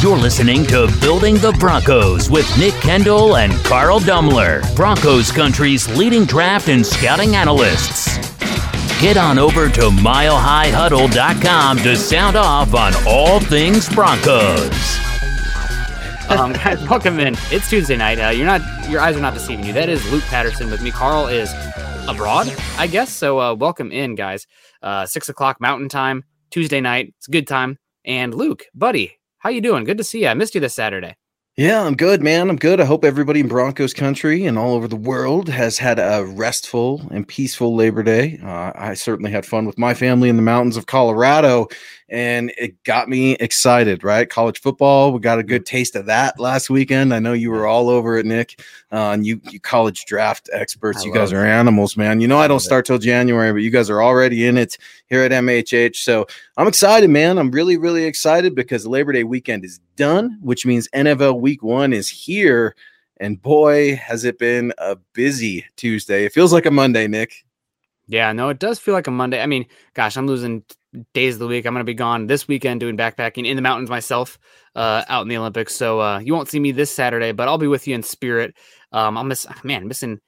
You're listening to Building the Broncos with Nick Kendell and Carl Dummler, Broncos Country's leading draft and scouting analysts. Get on over to milehighhuddle.com to sound off on all things Broncos. um, guys, welcome in. It's Tuesday night. Uh, you're not, your eyes are not deceiving you. That is Luke Patterson with me. Carl is abroad, I guess. So uh, welcome in, guys. Uh, six o'clock Mountain Time, Tuesday night. It's a good time. And Luke, buddy, how you doing? Good to see you. I missed you this Saturday. Yeah, I'm good, man. I'm good. I hope everybody in Broncos country and all over the world has had a restful and peaceful Labor Day. Uh, I certainly had fun with my family in the mountains of Colorado, and it got me excited, right? College football, we got a good taste of that last weekend. I know you were all over it, Nick. Uh, and you, you college draft experts, I you guys are animals, man. You know, I, I don't start till January, but you guys are already in it here at MHH. So I'm excited, man. I'm really, really excited because Labor Day weekend is done, which means NFL week one is here. And boy, has it been a busy Tuesday. It feels like a Monday, Nick. Yeah, no, it does feel like a Monday. I mean, gosh, I'm losing days of the week. I'm going to be gone this weekend doing backpacking in the mountains myself uh, out in the Olympics. So uh, you won't see me this Saturday, but I'll be with you in spirit. Um, I'll miss, man, missing.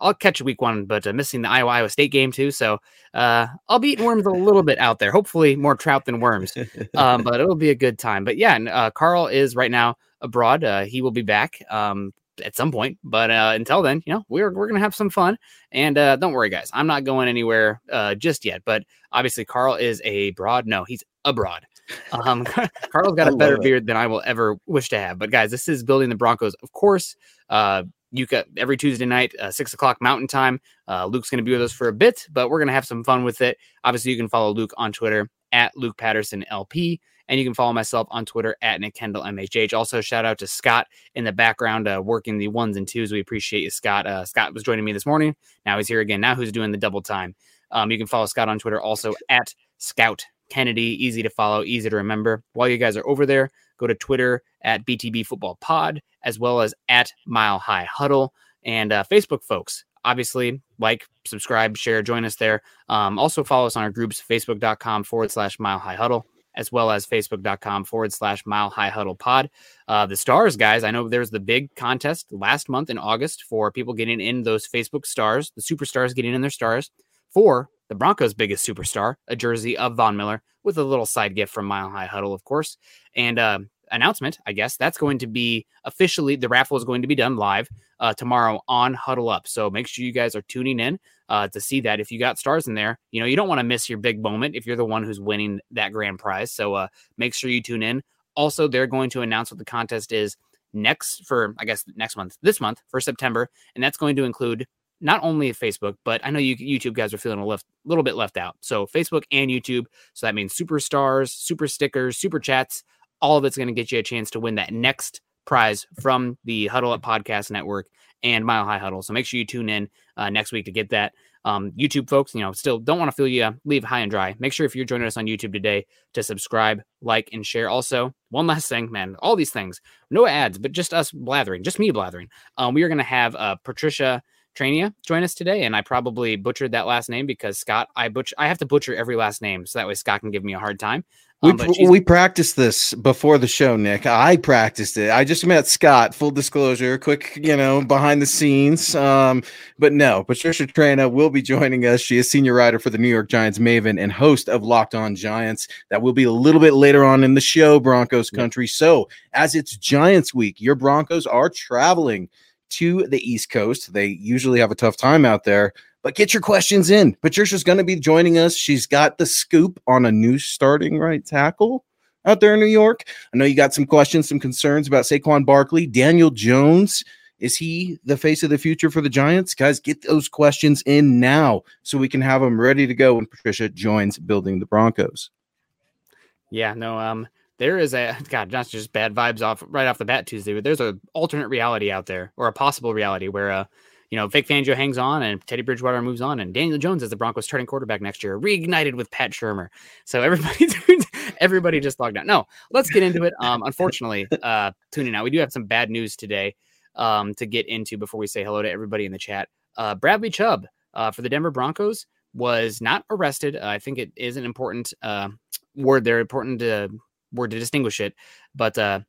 I'll catch a week one, but uh, missing the Iowa Iowa State game too. So uh, I'll be eating worms a little bit out there. Hopefully, more trout than worms. Um, but it'll be a good time. But yeah, uh, Carl is right now abroad. Uh, he will be back. Um, at some point. But uh, until then, you know, we're we're gonna have some fun. And uh, don't worry, guys, I'm not going anywhere uh, just yet. But obviously, Carl is a broad. No, he's abroad. Um, Carl's got a better beard than I will ever wish to have. But guys, this is building the Broncos, of course. Uh, you got every Tuesday night, uh, six o'clock Mountain Time. Uh, Luke's going to be with us for a bit, but we're going to have some fun with it. Obviously, you can follow Luke on Twitter at Luke Patterson LP. And you can follow myself on Twitter at Nick Kendell MHH. Also, shout out to Scott in the background uh, working the ones and twos. We appreciate you, Scott. Uh, Scott was joining me this morning. Now he's here again. Now who's doing the double time? Um, you can follow Scott on Twitter also at Scout Kennedy. Easy to follow, easy to remember. While you guys are over there, go to Twitter at BTB Football Pod as well as at Mile High Huddle and uh, Facebook folks obviously like subscribe share join us there um, also follow us on our groups facebook.com forward slash mile high huddle as well as facebook.com forward slash mile high huddle pod. Uh, the stars, guys, I know there's the big contest last month in August for people getting in those Facebook stars, the superstars getting in their stars for the Broncos' biggest superstar, a jersey of Von Miller with a little side gift from Mile High Huddle, of course. And uh, announcement, I guess that's going to be officially the raffle is going to be done live uh, tomorrow on Huddle Up. So make sure you guys are tuning in uh, to see that. If you got stars in there, you know you don't want to miss your big moment if you're the one who's winning that grand prize. So uh, make sure you tune in. Also, they're going to announce what the contest is next for I guess next month, this month for September, and that's going to include not only Facebook, but I know you YouTube guys are feeling a left, little bit left out. So Facebook and YouTube. So that means superstars, super stickers, super chats, all of it's going to get you a chance to win that next prize from the Huddle Up Podcast Network and Mile High Huddle. So make sure you tune in uh, next week to get that. Um, YouTube folks, you know, still don't want to feel you leave high and dry. Make sure if you're joining us on YouTube today to subscribe, like, and share. Also, one last thing, man, all these things, no ads, but just us blathering, just me blathering. Um, we are going to have uh, Patricia Traina join us today, and I probably butchered that last name because Scott, I butcher, I have to butcher every last name so that way Scott can give me a hard time. Um, we, we practiced this before the show, Nick. I practiced it. I just met Scott. Full disclosure, quick, you know, behind the scenes. Um, but no, Patricia Traina will be joining us. She is senior writer for the New York Giants Maven and host of Locked On Giants. That will be a little bit later on in the show, Broncos country. So, as it's Giants week, your Broncos are traveling to the East Coast. They usually have a tough time out there, but get your questions in. Patricia's going to be joining us. She's got the scoop on a new starting right tackle out there in New York. I know you got some questions, some concerns about Saquon Barkley, Daniel Jones. Is he the face of the future for the Giants? Guys, get those questions in now so we can have them ready to go when Patricia joins building the Broncos. Yeah, no, um, there is a God, not just bad vibes off right off the bat Tuesday, but there's a alternate reality out there or a possible reality where uh you know, Vic Fangio hangs on and Teddy Bridgewater moves on, and Daniel Jones is the Broncos starting quarterback next year, reignited with Pat Shurmur. So everybody, everybody just logged out. No, let's get into it. Um, unfortunately, uh, tuning out, we do have some bad news today um, to get into before we say hello to everybody in the chat. Uh, Bradley Chubb uh, for the Denver Broncos was not arrested. Uh, I think it is an important uh, word there, important word to distinguish it. But uh,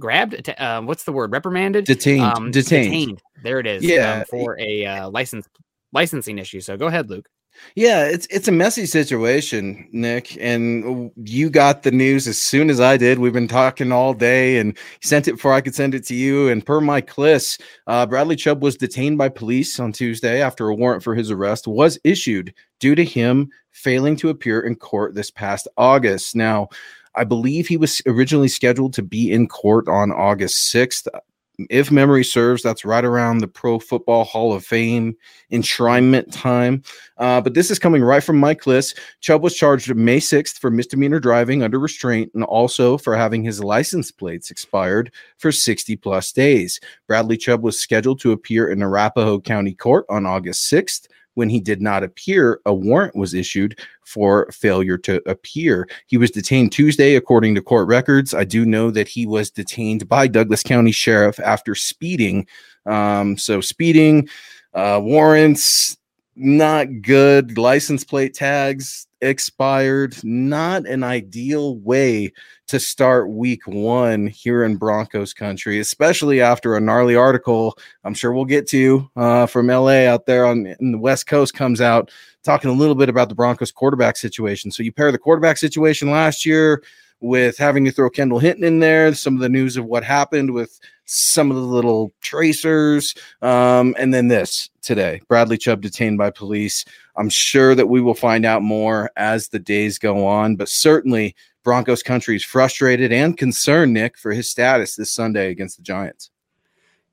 grabbed. Uh, what's the word? Reprimanded. Detained. Um, detained. detained. There it is. Yeah. Um, for a uh, license licensing issue. So go ahead, Luke. Yeah, it's it's a messy situation, Nick, and you got the news as soon as I did. We've been talking all day, and sent it before I could send it to you. And per Mike Klis, uh, Bradley Chubb was detained by police on Tuesday after a warrant for his arrest was issued due to him failing to appear in court this past August. Now, I believe he was originally scheduled to be in court on August 6th if memory serves, that's right around the Pro Football Hall of Fame enshrinement time. Uh, but this is coming right from Mike Klis. Chubb was charged May 6th for misdemeanor driving under restraint and also for having his license plates expired for 60 plus days. Bradley Chubb was scheduled to appear in Arapahoe County Court on August 6th when he did not appear, a warrant was issued for failure to appear. He was detained Tuesday, according to court records. I do know that he was detained by Douglas County Sheriff after speeding. Um, so, speeding, uh, warrants, not good. License plate tags expired. Not an ideal way to start week one here in Broncos country, especially after a gnarly article I'm sure we'll get to uh, from LA out there on the West Coast comes out talking a little bit about the Broncos quarterback situation. So you pair the quarterback situation last year with having to throw Kendall Hinton in there, some of the news of what happened with some of the little tracers, um, and then this today Bradley Chubb detained by police. I'm sure that we will find out more as the days go on, but certainly Broncos country is frustrated and concerned, Nick, for his status this Sunday against the Giants.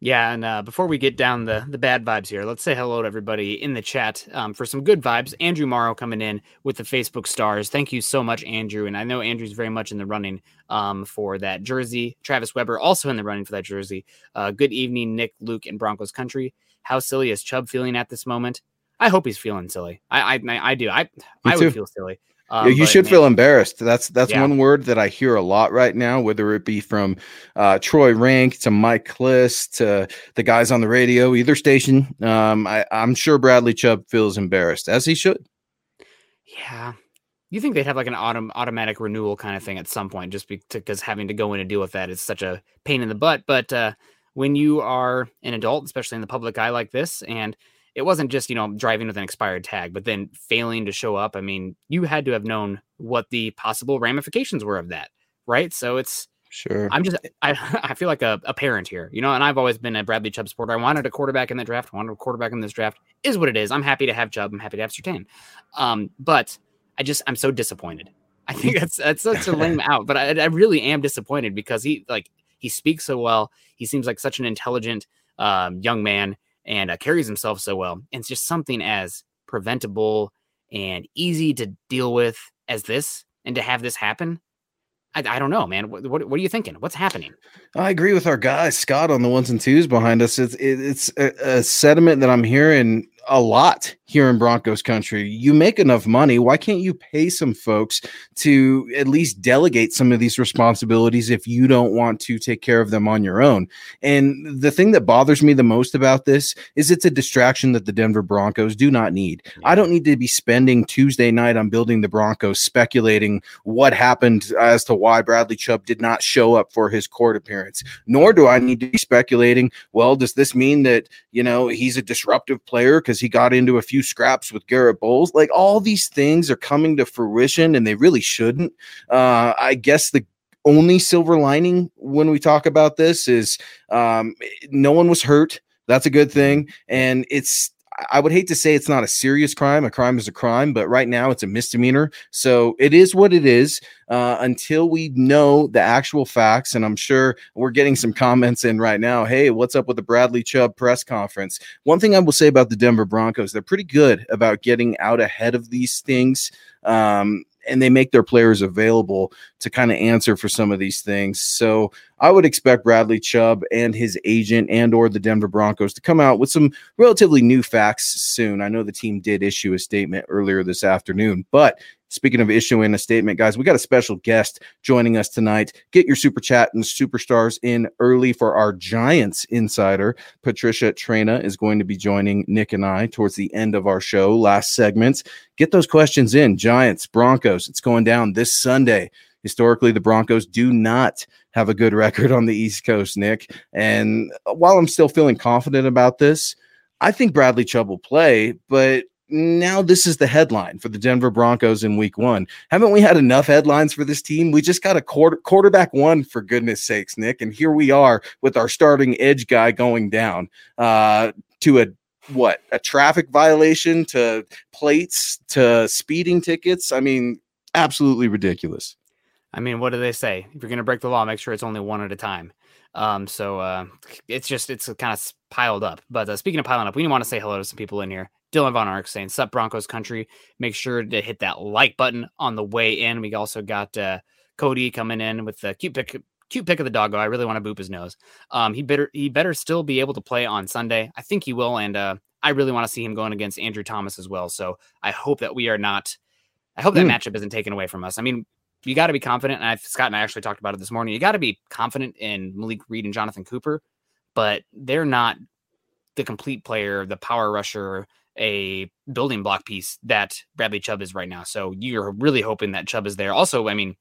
Yeah, and uh, before we get down the the bad vibes here, let's say hello to everybody in the chat um, for some good vibes. Andrew Morrow coming in with the Facebook stars. Thank you so much, Andrew. And I know Andrew's very much in the running um, for that jersey. Travis Weber also in the running for that jersey. Uh, good evening, Nick, Luke, and Broncos country. How silly is Chubb feeling at this moment? I hope he's feeling silly. I I, I do. I I would feel silly. Um, you should man, feel embarrassed. That's that's yeah. one word that I hear a lot right now, whether it be from uh, Troy Renck to Mike Klis to the guys on the radio, either station. Um, I, I'm sure Bradley Chubb feels embarrassed, as he should. Yeah, you think they'd have like an autom- automatic renewal kind of thing at some point, just because having to go in and deal with that is such a pain in the butt. But uh, when you are an adult, especially in the public eye like this, and it wasn't just you know driving with an expired tag but then failing to show up i mean you had to have known what the possible ramifications were of that right? So it's sure. I'm just i, I feel like a, a parent here you know and i've always been a bradley chubb supporter. I wanted a quarterback in the draft wanted a quarterback in this draft is what it is. I'm happy to have chubb i'm happy to have Surtain. um but i just i'm so disappointed. I think that's that's such a lame out but I, I really am disappointed because he like he speaks so well. He seems like such an intelligent um, young man and uh, carries himself so well. And it's just something as preventable and easy to deal with as this, and to have this happen. I, I don't know, man. What, what, what, are you thinking? What's happening? I agree with our guy Scott on the ones and twos behind us. It's it, it's a, a sentiment that I'm hearing a lot here in Broncos country. You make enough money. Why can't you pay some folks to at least delegate some of these responsibilities if you don't want to take care of them on your own? And the thing that bothers me the most about this is it's a distraction that the Denver Broncos do not need. I don't need to be spending Tuesday night on building the Broncos speculating what happened as to why Bradley Chubb did not show up for his court appearance. Nor do I need to be speculating, well, does this mean that, you know, he's a disruptive player because he got into a few scraps with Garett Bolles. Like all these things are coming to fruition and they really shouldn't. Uh, I guess the only silver lining when we talk about this is um, no one was hurt. That's a good thing. And it's I would hate to say it's not a serious crime. A crime is a crime, but right now it's a misdemeanor. So it is what it is uh, until we know the actual facts. And I'm sure we're getting some comments in right now. Hey, what's up with the Bradley Chubb press conference? One thing I will say about the Denver Broncos, they're pretty good about getting out ahead of these things. Um, and they make their players available to kind of answer for some of these things. So I would expect Bradley Chubb and his agent and or the Denver Broncos to come out with some relatively new facts soon. I know the team did issue a statement earlier this afternoon, but Speaking of issuing a statement, guys, we got a special guest joining us tonight. Get your super chat and superstars in early for our Giants insider. Patricia Traina is going to be joining Nick and I towards the end of our show, last segments. Get those questions in. Giants, Broncos, it's going down this Sunday Historically, the Broncos do not have a good record on the East Coast, Nick. And while I'm still feeling confident about this, I think Bradley Chubb will play, but now this is the headline for the Denver Broncos in week one. Haven't we had enough headlines for this team? We just got a quarter, quarterback one for goodness sakes, Nick. And here we are with our starting edge guy going down uh, to a what a traffic violation to plates to speeding tickets. I mean, absolutely ridiculous. I mean, what do they say? If you're going to break the law, make sure it's only one at a time. Um, so uh, it's just it's kind of piled up. But uh, speaking of piling up, we want to say hello to some people in here. Dylan Von Ark saying, Sup Broncos country. Make sure to hit that like button on the way in. We also got uh, Cody coming in with the cute pick cute pick of the doggo. I really want to boop his nose. Um, he better he better still be able to play on Sunday. I think he will, and uh, I really want to see him going against Andrew Thomas as well. So I hope that we are not. I hope that mm. matchup isn't taken away from us. I mean, you got to be confident. And I've, Scott and I actually talked about it this morning. You got to be confident in Malik Reed and Jonathan Cooper, but they're not the complete player, the power rusher, a building block piece that Bradley Chubb is right now. So you're really hoping that Chubb is there. Also, I mean,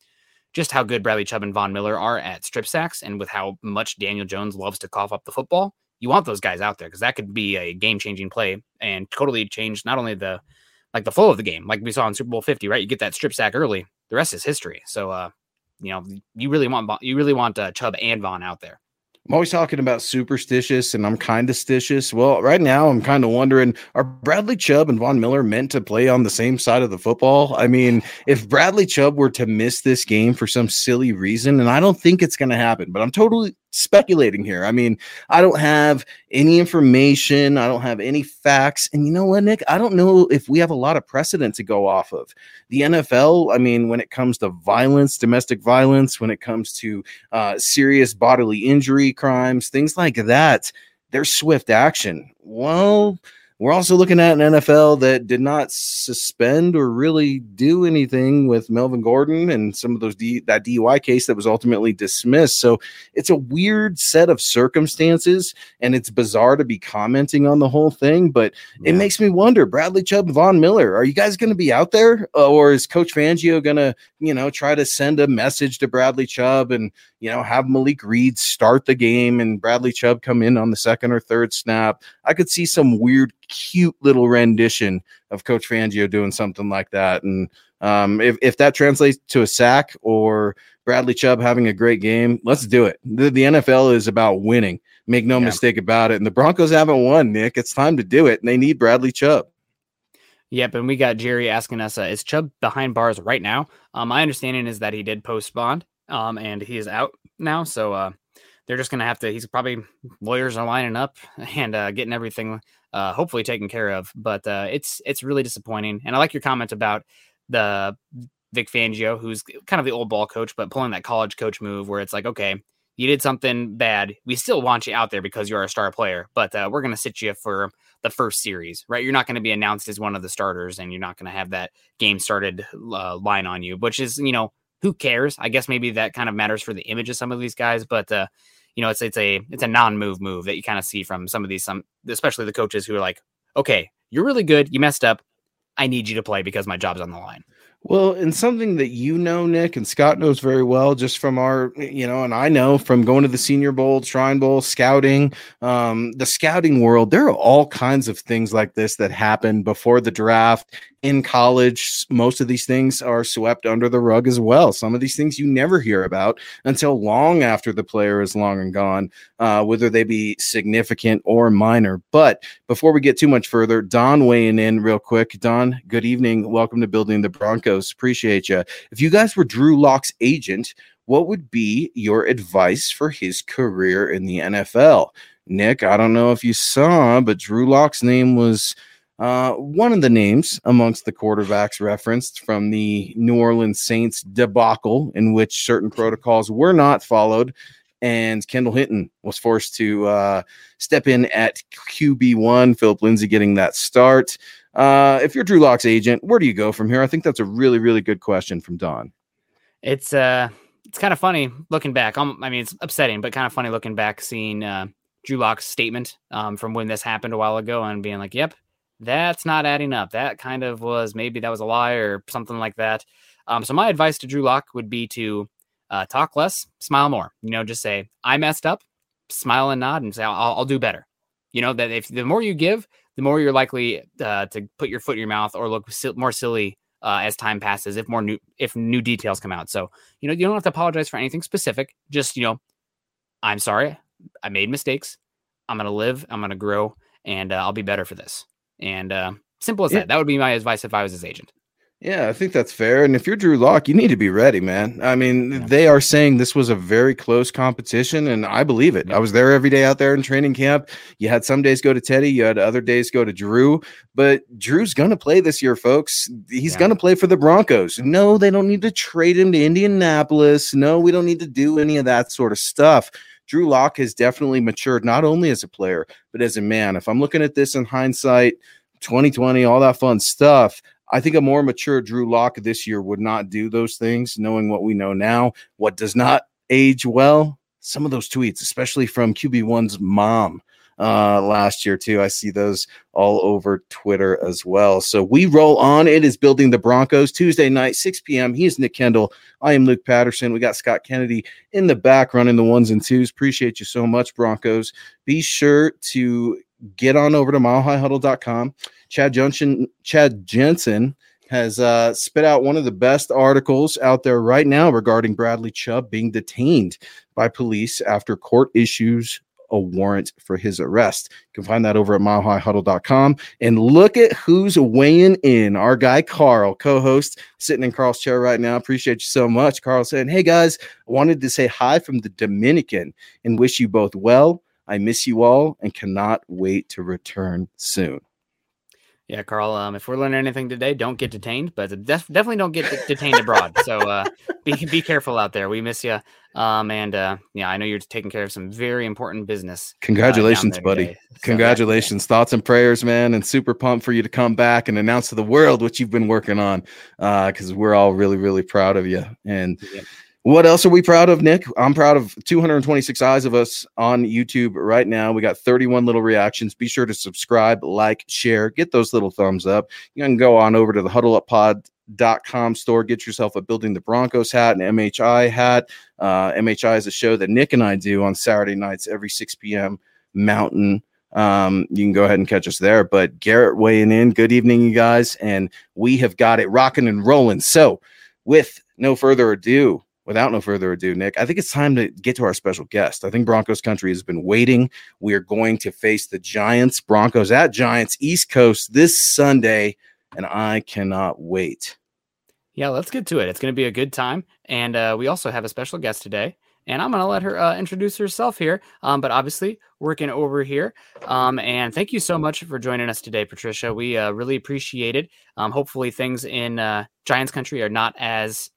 just how good Bradley Chubb and Von Miller are at strip sacks and with how much Daniel Jones loves to cough up the football, you want those guys out there because that could be a game changing play and totally change not only the like the flow of the game, like we saw in Super Bowl 50, right? You get that strip sack early, the rest is history. So, uh, you know, you really want you really want uh, Chubb and Von out there. I'm always talking about superstitious and I'm kind of stitious. Well, right now I'm kind of wondering are Bradley Chubb and Von Miller meant to play on the same side of the football? I mean, if Bradley Chubb were to miss this game for some silly reason, and I don't think it's going to happen, but I'm totally speculating here. I mean, I don't have any information, I don't have any facts. And you know what, Nick? I don't know if we have a lot of precedent to go off of. The NFL, I mean, when it comes to violence, domestic violence, when it comes to uh, serious bodily injury crimes, things like that, there's swift action. Well, we're also looking at an NFL that did not suspend or really do anything with Melvin Gordon and some of those D, that DUI case that was ultimately dismissed. So it's a weird set of circumstances, and it's bizarre to be commenting on the whole thing. But yeah. it makes me wonder: Bradley Chubb, and Von Miller, are you guys going to be out there, uh, or is Coach Fangio going to, you know, try to send a message to Bradley Chubb and you know have Malik Reed start the game and Bradley Chubb come in on the second or third snap? I could see some weird cute little rendition of Coach Fangio doing something like that. And um, if, if that translates to a sack or Bradley Chubb having a great game, let's do it. The, the NFL is about winning. Make no yeah. mistake about it. And the Broncos haven't won, Nick. It's time to do it. And they need Bradley Chubb. Yep, and we got Jerry asking us, uh, is Chubb behind bars right now? Um, my understanding is that he did post bond, um, and he is out now. So uh, they're just gonna have to. He's probably lawyers are lining up and uh, getting everything uh, hopefully taken care of. But uh, it's it's really disappointing. And I like your comment about the Vic Fangio, who's kind of the old ball coach, but pulling that college coach move where it's like, okay, you did something bad. We still want you out there because you're a star player, but uh, we're going to sit you for the first series, right? You're not going to be announced as one of the starters, and you're not going to have that game started uh, line on you, which is, you know, who cares? I guess maybe that kind of matters for the image of some of these guys, but uh, you know, it's it's a it's a non-move move that you kind of see from some of these some especially the coaches who are like, okay, you're really good, you messed up, I need you to play because my job's on the line. Well, and something that you know, Nick, and Scott knows very well, just from our, you know, and I know from going to the Senior Bowl, Shrine Bowl, scouting, um, the scouting world, there are all kinds of things like this that happen before the draft in college, most of these things are swept under the rug as well. Some of these things you never hear about until long after the player is long and gone, uh, whether they be significant or minor. But before we get too much further, Don weighing in real quick. Don, good evening. Welcome to Building the Broncos. Appreciate you. If you guys were Drew Lock's agent, what would be your advice for his career in the NFL? Nick, I don't know if you saw, but Drew Lock's name was – uh, one of the names amongst the quarterbacks referenced from the New Orleans Saints debacle, in which certain protocols were not followed, and Kendall Hinton was forced to uh, step in at QB1. Philip Lindsay getting that start. Uh, if you're Drew Lock's agent, where do you go from here? I think that's a really, really good question from Don. It's uh, it's kind of funny looking back. Um, I mean, it's upsetting, but kind of funny looking back, seeing uh, Drew Lock's statement um, from when this happened a while ago, and being like, "Yep, that's not adding up. That kind of was maybe that was a lie or something like that. Um, so my advice to Drew Lock would be to uh, talk less, smile more. You know, just say I messed up, smile and nod, and say I'll, I'll do better. You know that if the more you give, the more you're likely uh, to put your foot in your mouth or look more silly uh, as time passes if more new if new details come out. So you know you don't have to apologize for anything specific. Just you know, I'm sorry, I made mistakes. I'm gonna live. I'm gonna grow, and uh, I'll be better for this. And uh, simple as yeah. that. That would be my advice if I was his agent. Yeah, I think that's fair. And if you're Drew Lock, you need to be ready, man. I mean, yeah. they are saying this was a very close competition, and I believe it. Yeah. I was there every day out there in training camp. You had some days go to Teddy, you had other days go to Drew, but Drew's going to play this year, folks. He's yeah. going to play for the Broncos. No, they don't need to trade him to Indianapolis. No, we don't need to do any of that sort of stuff. Drew Lock has definitely matured, not only as a player, but as a man. If I'm looking at this in hindsight, 2020, all that fun stuff. I think a more mature Drew Lock this year would not do those things, knowing what we know now. What does not age well? Some of those tweets, especially from QB1's mom uh, last year, too. I see those all over Twitter as well. So we roll on. It is Building the Broncos Tuesday night, 6 p.m. He's Nick Kendell. I am Luke Patterson. We got Scott Kennedy in the back running the ones and twos. Appreciate you so much, Broncos. Be sure to get on over to milehighhuddle.com Chad Jensen, Chad Jensen has uh, spit out one of the best articles out there right now regarding Bradley Chubb being detained by police after court issues a warrant for his arrest. You can find that over at milehighhuddle.com. And look at who's weighing in. Our guy, Carl, co host, sitting in Carl's chair right now. Appreciate you so much. Carl saying, Hey guys, I wanted to say hi from the Dominican and wish you both well. I miss you all and cannot wait to return soon. Yeah, Carl. Um, if we're learning anything today, don't get detained, but def- definitely don't get detained abroad. So uh, be be careful out there. We miss you. Um, and uh, yeah, I know you're taking care of some very important business. Uh, Congratulations, uh, buddy. So, Congratulations. Yeah. Thoughts and prayers, man. And super pumped for you to come back and announce to the world what you've been working on. Because uh, we're all really, really proud of you. And yeah. What else are we proud of, Nick? I'm proud of 226 eyes of us on YouTube right now. We got 31 little reactions. Be sure to subscribe, like, share, get those little thumbs up. You can go on over to the huddleuppod.com store, get yourself a Building the Broncos hat, an MHI hat. Uh, MHI is a show that Nick and I do on Saturday nights every 6 p.m. Mountain. Um, you can go ahead and catch us there. But Garrett weighing in. Good evening, you guys. And we have got it rocking and rolling. So, with no further ado, without no further ado, Nick, I think it's time to get to our special guest. I think Broncos country has been waiting. We are going to face the Giants, Broncos at Giants, East Coast this Sunday, and I cannot wait. Yeah, let's get to it. It's going to be a good time. And uh, we also have a special guest today. And I'm going to let her uh, introduce herself here. Um, but obviously, working over here. Um, and thank you so much for joining us today, Patricia. We uh, really appreciate it. Um, hopefully, things in uh, Giants country are not as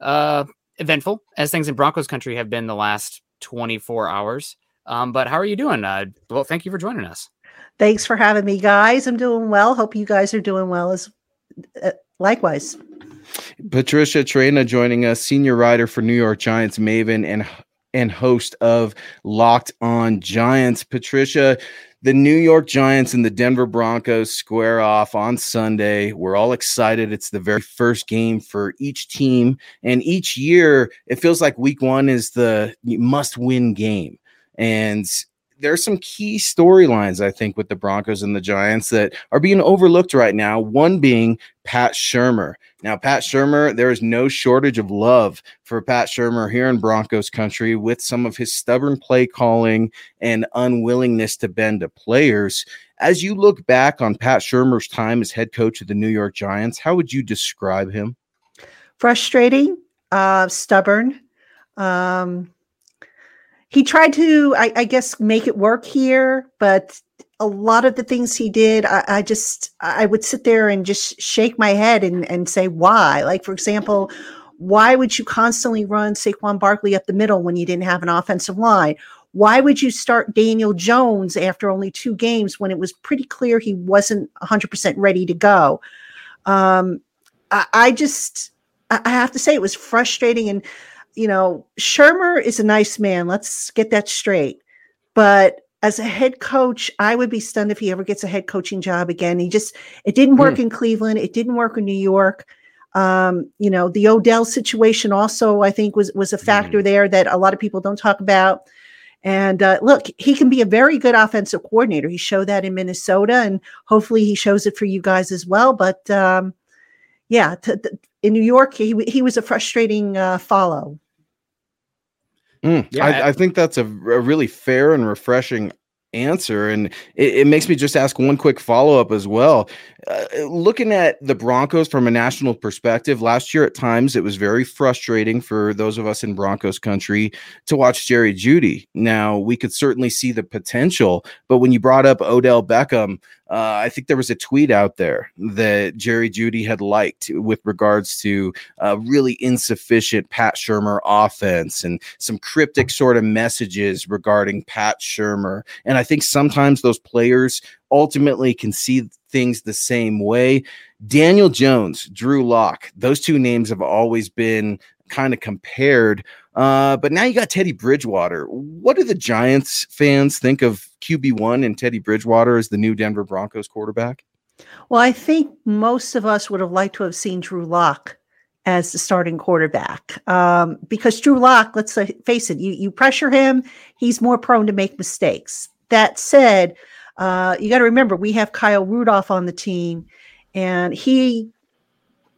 uh, eventful as things in Broncos country have been the last 24 hours. Um, but how are you doing? Uh, well, thank you for joining us. Thanks for having me, guys. I'm doing well. Hope you guys are doing well as uh, likewise. Patricia Traina joining us, senior writer for New York Giants Maven and and host of Locked On Giants. Patricia, the New York Giants and the Denver Broncos square off on Sunday. We're all excited. It's the very first game for each team. And each year, it feels like week one is the must win game. And there's some key storylines, I think, with the Broncos and the Giants that are being overlooked right now. One being Pat Shurmur. Now, Pat Shurmur, there is no shortage of love for Pat Shurmur here in Broncos country with some of his stubborn play calling and unwillingness to bend to players. As you look back on Pat Shurmur's time as head coach of the New York Giants, how would you describe him? Frustrating, uh, stubborn. Um, he tried to, I, I, guess, make it work here, but a lot of the things he did, I, I, just I would sit there and just shake my head and, and say why. Like for example, why would you constantly run Saquon Barkley up the middle when you didn't have an offensive line? Why would you start Daniel Jones after only two games when it was pretty clear he wasn't 100% ready to go? Um, I, I just I have to say it was frustrating and you know Shurmur is a nice man. Let's get that straight. But as a head coach, I would be stunned if he ever gets a head coaching job again. He just, it didn't work mm. in Cleveland. It didn't work in New York. Um, you know, the Odell situation also, I think, was was a factor mm-hmm. there that a lot of people don't talk about. And uh, look, he can be a very good offensive coordinator. He showed that in Minnesota, and hopefully he shows it for you guys as well. But um, yeah, in New York, he he was a frustrating uh, follow. Mm, yeah, I, I, think that's a, a, really fair and refreshing answer. And it, it, makes me just ask one quick follow up as well. Uh, looking at the Broncos from a national perspective, last year at times it was very frustrating for those of us in Broncos country to watch Jerry Jeudy. Now, we could certainly see the potential, but when you brought up Odell Beckham, uh, I think there was a tweet out there that Jerry Jeudy had liked with regards to uh, really insufficient Pat Shurmur offense and some cryptic sort of messages regarding Pat Shurmur. And I think sometimes those players ultimately can see things the same way. Daniel Jones, Drew Lock, those two names have always been kind of compared. Uh, but now you got Teddy Bridgewater. What do the Giants fans think of QB1 and Teddy Bridgewater as the new Denver Broncos quarterback? Well, I think most of us would have liked to have seen Drew Lock as the starting quarterback um, because Drew Lock, let's face it, you, you pressure him, he's more prone to make mistakes. That said, uh, you got to remember we have Kyle Rudolph on the team, and he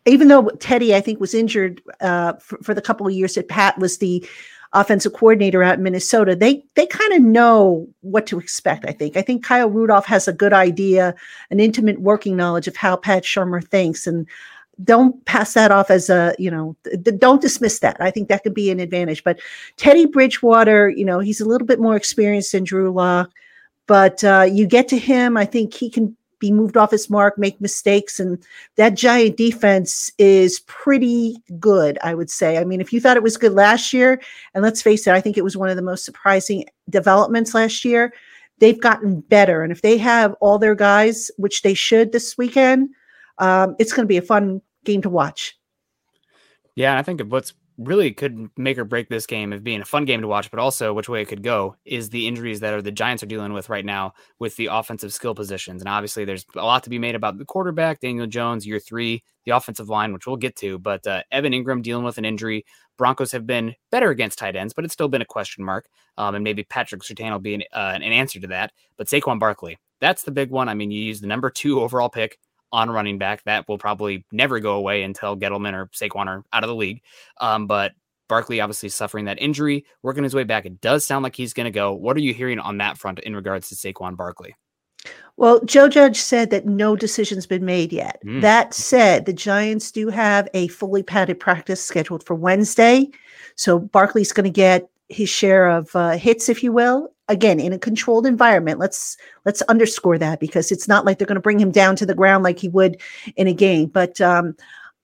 even though Teddy, I think, was injured uh, for, for, the couple of years that Pat was the offensive coordinator out in Minnesota, they they kind of know what to expect. I think. I think Kyle Rudolph has a good idea, an intimate working knowledge of how Pat Shurmur thinks, and don't pass that off as a you know th- don't dismiss that. I think that could be an advantage. But Teddy Bridgewater, you know, he's a little bit more experienced than Drew Lock. But uh, you get to him, I think he can be moved off his mark, make mistakes. And that giant defense is pretty good, I would say. I mean, if you thought it was good last year, and let's face it, I think it was one of the most surprising developments last year, they've gotten better. And if they have all their guys, which they should this weekend, um, it's going to be a fun game to watch. Yeah, I think it. what's really could make or break this game of being a fun game to watch, but also which way it could go is the injuries that are the Giants are dealing with right now with the offensive skill positions. And obviously, there's a lot to be made about the quarterback, Daniel Jones, year three, the offensive line, which we'll get to. But uh, Evan Engram dealing with an injury. Broncos have been better against tight ends, but it's still been a question mark. Um, and maybe Patrick Surtain will be an, uh, an answer to that. But Saquon Barkley, that's the big one. I mean, you use the number two overall pick on running back. That will probably never go away until Gettleman or Saquon are out of the league. Um, but Barkley obviously suffering that injury, working his way back. It does sound like he's going to go. What are you hearing on that front in regards to Saquon Barkley? Well, Joe Judge said that no decision's been made yet. Mm. That said, the Giants do have a fully padded practice scheduled for Wednesday. So Barkley's going to get his share of uh, hits, if you will. Again, in a controlled environment. Let's let's underscore that because it's not like they're going to bring him down to the ground like he would in a game. But um,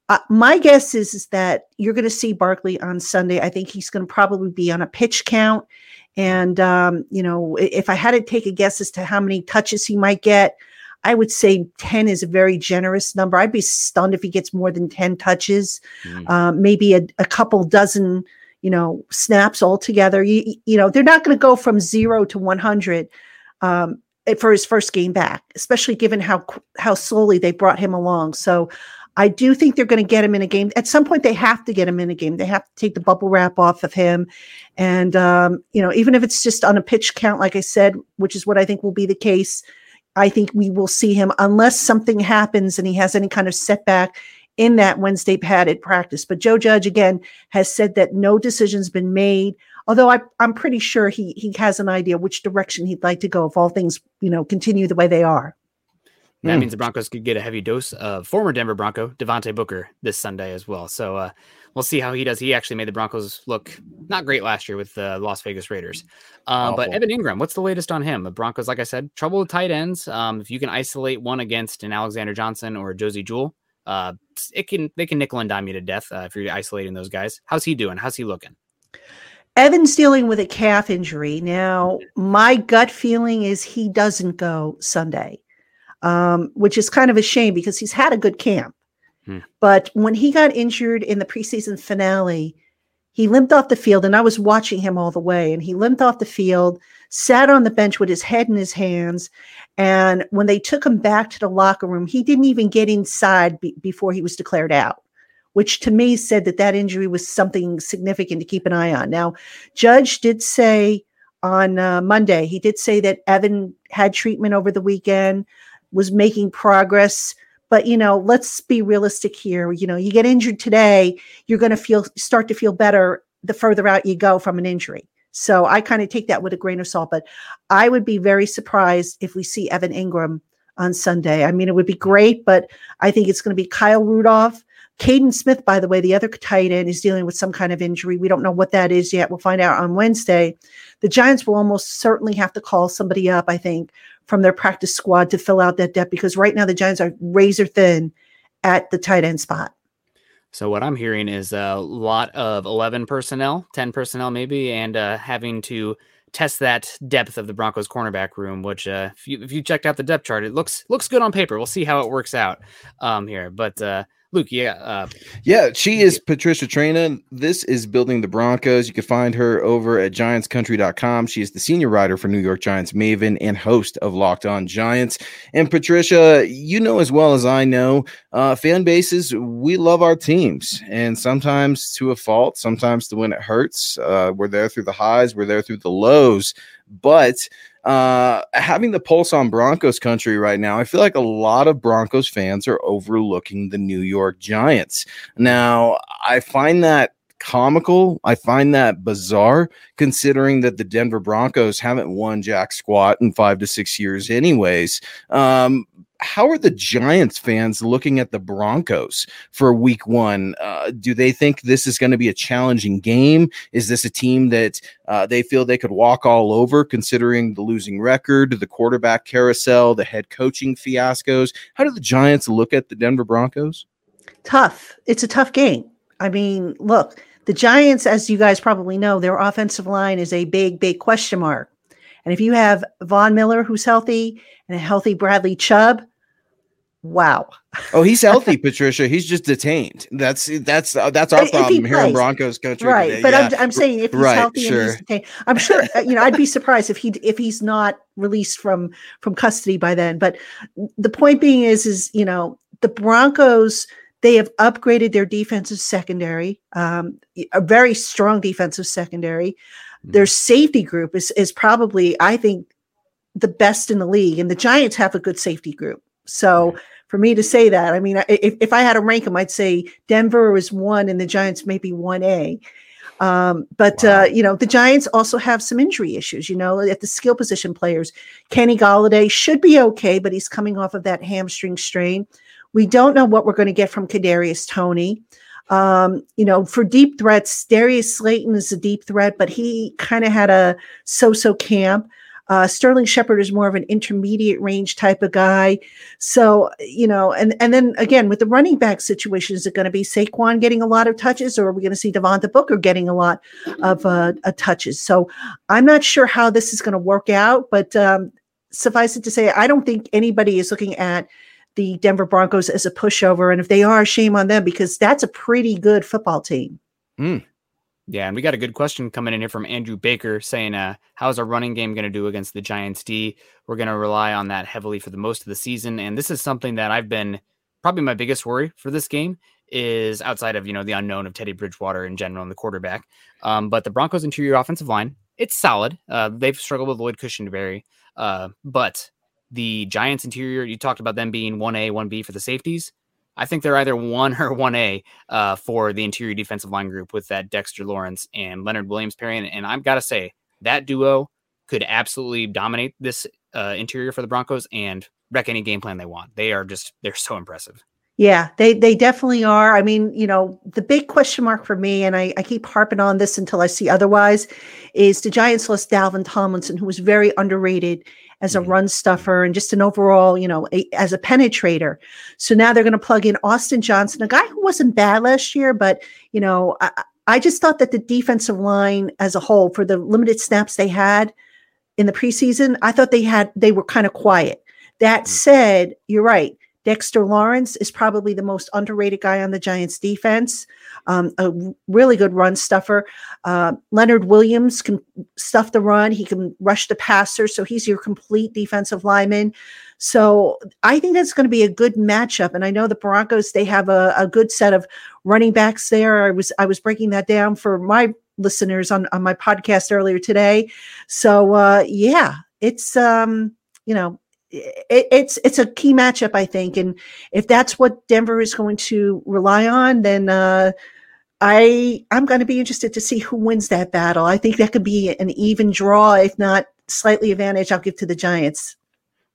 uh, my guess is, is that you're going to see Barkley on Sunday. I think he's going to probably be on a pitch count. And, um, you know, if I had to take a guess as to how many touches he might get, I would say 10 is a very generous number. I'd be stunned if he gets more than 10 touches, mm. um, maybe a, a, couple dozen, you know, snaps altogether. You, you know, they're not going to go from zero to 100 um, for his first game back, especially given how how slowly they brought him along. So I do think they're going to get him in a game. At some point, they have to get him in a game. They have to take the bubble wrap off of him. And, um, you know, even if it's just on a pitch count, like I said, which is what I think will be the case, I think we will see him unless something happens and he has any kind of setback in that Wednesday padded practice. But Joe Judge, again, has said that no decision's been made. Although I, I'm pretty sure he he has an idea which direction he'd like to go if all things, you know, continue the way they are. That mm. means the Broncos could get a heavy dose of former Denver Bronco Devontae Booker this Sunday as well. So uh, we'll see how he does. He actually made the Broncos look not great last year with the Las Vegas Raiders. Uh, but Evan Engram, what's the latest on him? The Broncos, like I said, trouble with tight ends. Um, if you can isolate one against an Alexander Johnson or Josey Jewell, uh, it can they can nickel and dime you to death uh, if you're isolating those guys. How's he doing? How's he looking? Evan's dealing with a calf injury. Now, my gut feeling is he doesn't go Sunday um, which is kind of a shame because he's had a good camp. Hmm. But when he got injured in the preseason finale, he limped off the field, and I was watching him all the way. And he limped off the field, sat on the bench with his head in his hands. And when they took him back to the locker room, he didn't even get inside be- before he was declared out, which to me said that that injury was something significant to keep an eye on. Now, Judge did say on uh, Monday, he did say that Evan had treatment over the weekend, was making progress. But you know, let's be realistic here. You know, you get injured today, you're going to feel start to feel better the further out you go from an injury. So I kind of take that with a grain of salt. But I would be very surprised if we see Evan Engram on Sunday. I mean, it would be great, but I think it's going to be Kyle Rudolph. Kaden Smith, by the way, the other tight end, is dealing with some kind of injury. We don't know what that is yet. We'll find out on Wednesday. The Giants will almost certainly have to call somebody up, I think, from their practice squad to fill out that depth because right now the Giants are razor thin at the tight end spot. So what I'm hearing is a lot of 11 personnel, 10 personnel maybe, and uh, having to test that depth of the Broncos cornerback room. Which, uh, if you if you checked out the depth chart, it looks looks good on paper. We'll see how it works out um, here. But uh, Luke, yeah, uh, yeah, she is Patricia Traina. This is building the Broncos. You can find her over at GiantsCountry.com. She is the senior writer for New York Giants Maven and host of Locked On Giants. And Patricia, you know as well as I know, uh, fan bases we love our teams, and sometimes to a fault, sometimes to when it hurts. Uh, we're there through the highs, we're there through the lows, but uh, having the pulse on Broncos country right now, I feel like a lot of Broncos fans are overlooking the New York Giants. Now, I find that comical. I find that bizarre considering that the Denver Broncos haven't won jack squat in five to six years, anyways. Um, how are the Giants fans looking at the Broncos for week one? Uh, do they think this is going to be a challenging game? Is this a team that uh, they feel they could walk all over considering the losing record, the quarterback carousel, the head coaching fiascos? How do the Giants look at the Denver Broncos? Tough. It's a tough game. I mean, look, the Giants, as you guys probably know, their offensive line is a big, big question mark. And if you have Von Miller, who's healthy, and a healthy Bradley Chubb, wow. oh, he's healthy, Patricia. He's just detained. That's that's uh, that's our problem here in Broncos country, right? Today. But yeah. I'm, I'm saying if he's right, healthy sure. and he's detained, I'm sure uh, you know I'd be surprised if he if he's not released from from custody by then. But the point being is is you know the Broncos they have upgraded their defensive secondary, um, a very strong defensive secondary. Their safety group is is probably, I think, the best in the league, and the Giants have a good safety group. So for me to say that, I mean, if, if I had to rank them, I'd say Denver is one, and the Giants maybe one A. Um, but wow. uh, you know, the Giants also have some injury issues. You know, at the skill position players, Kenny Golladay should be okay, but he's coming off of that hamstring strain. We don't know what we're going to get from Kadarius Toney. Um, you know, for deep threats, Darius Slayton is a deep threat, but he kind of had a so-so camp. Uh, Sterling Shepard is more of an intermediate range type of guy. So, you know, and, and then again, with the running back situation, is it going to be Saquon getting a lot of touches or are we going to see Devontae Booker getting a lot of uh, uh, touches? So I'm not sure how this is going to work out, but um, suffice it to say, I don't think anybody is looking at the Denver Broncos as a pushover. And if they are, shame on them because that's a pretty good football team. Mm. Yeah, and we got a good question coming in here from Andrew Baker saying, uh, how's our running game going to do against the Giants D? We're going to rely on that heavily for the most of the season. And this is something that I've been probably my biggest worry for this game is outside of, you know, the unknown of Teddy Bridgewater in general and the quarterback. Um, but the Broncos interior offensive line, it's solid. Uh, they've struggled with Lloyd Cushenberry. Uh, but the Giants interior, you talked about them being 1A, 1B for the safeties. I think they're either 1 or 1A uh, for the interior defensive line group with that Dexter Lawrence and Leonard Williams pairing. And I've got to say, that duo could absolutely dominate this uh, interior for the Broncos and wreck any game plan they want. They are just, they're so impressive. Yeah, they they definitely are. I mean, you know, the big question mark for me, and I, I keep harping on this until I see otherwise, is the Giants lost Dalvin Tomlinson, who was very underrated as a mm-hmm. run stuffer and just an overall, you know, a, as a penetrator. So now they're going to plug in Austin Johnson, a guy who wasn't bad last year, but you know, I, I just thought that the defensive line as a whole, for the limited snaps they had in the preseason, I thought they had they were kind of quiet. That mm. said, you're right. Dexter Lawrence is probably the most underrated guy on the Giants defense. Um, a really good run stuffer. Uh, Leonard Williams can stuff the run. He can rush the passer, so he's your complete defensive lineman. So I think that's going to be a good matchup. And I know the Broncos they have a, a good set of running backs there. I was I was breaking that down for my listeners on, on my podcast earlier today. So uh, yeah, it's um, you know it, it's it's a key matchup, I think, and if that's what Denver is going to rely on, then uh, I I'm going to be interested to see who wins that battle. I think that could be an even draw, if not slightly advantage. I'll give to the Giants.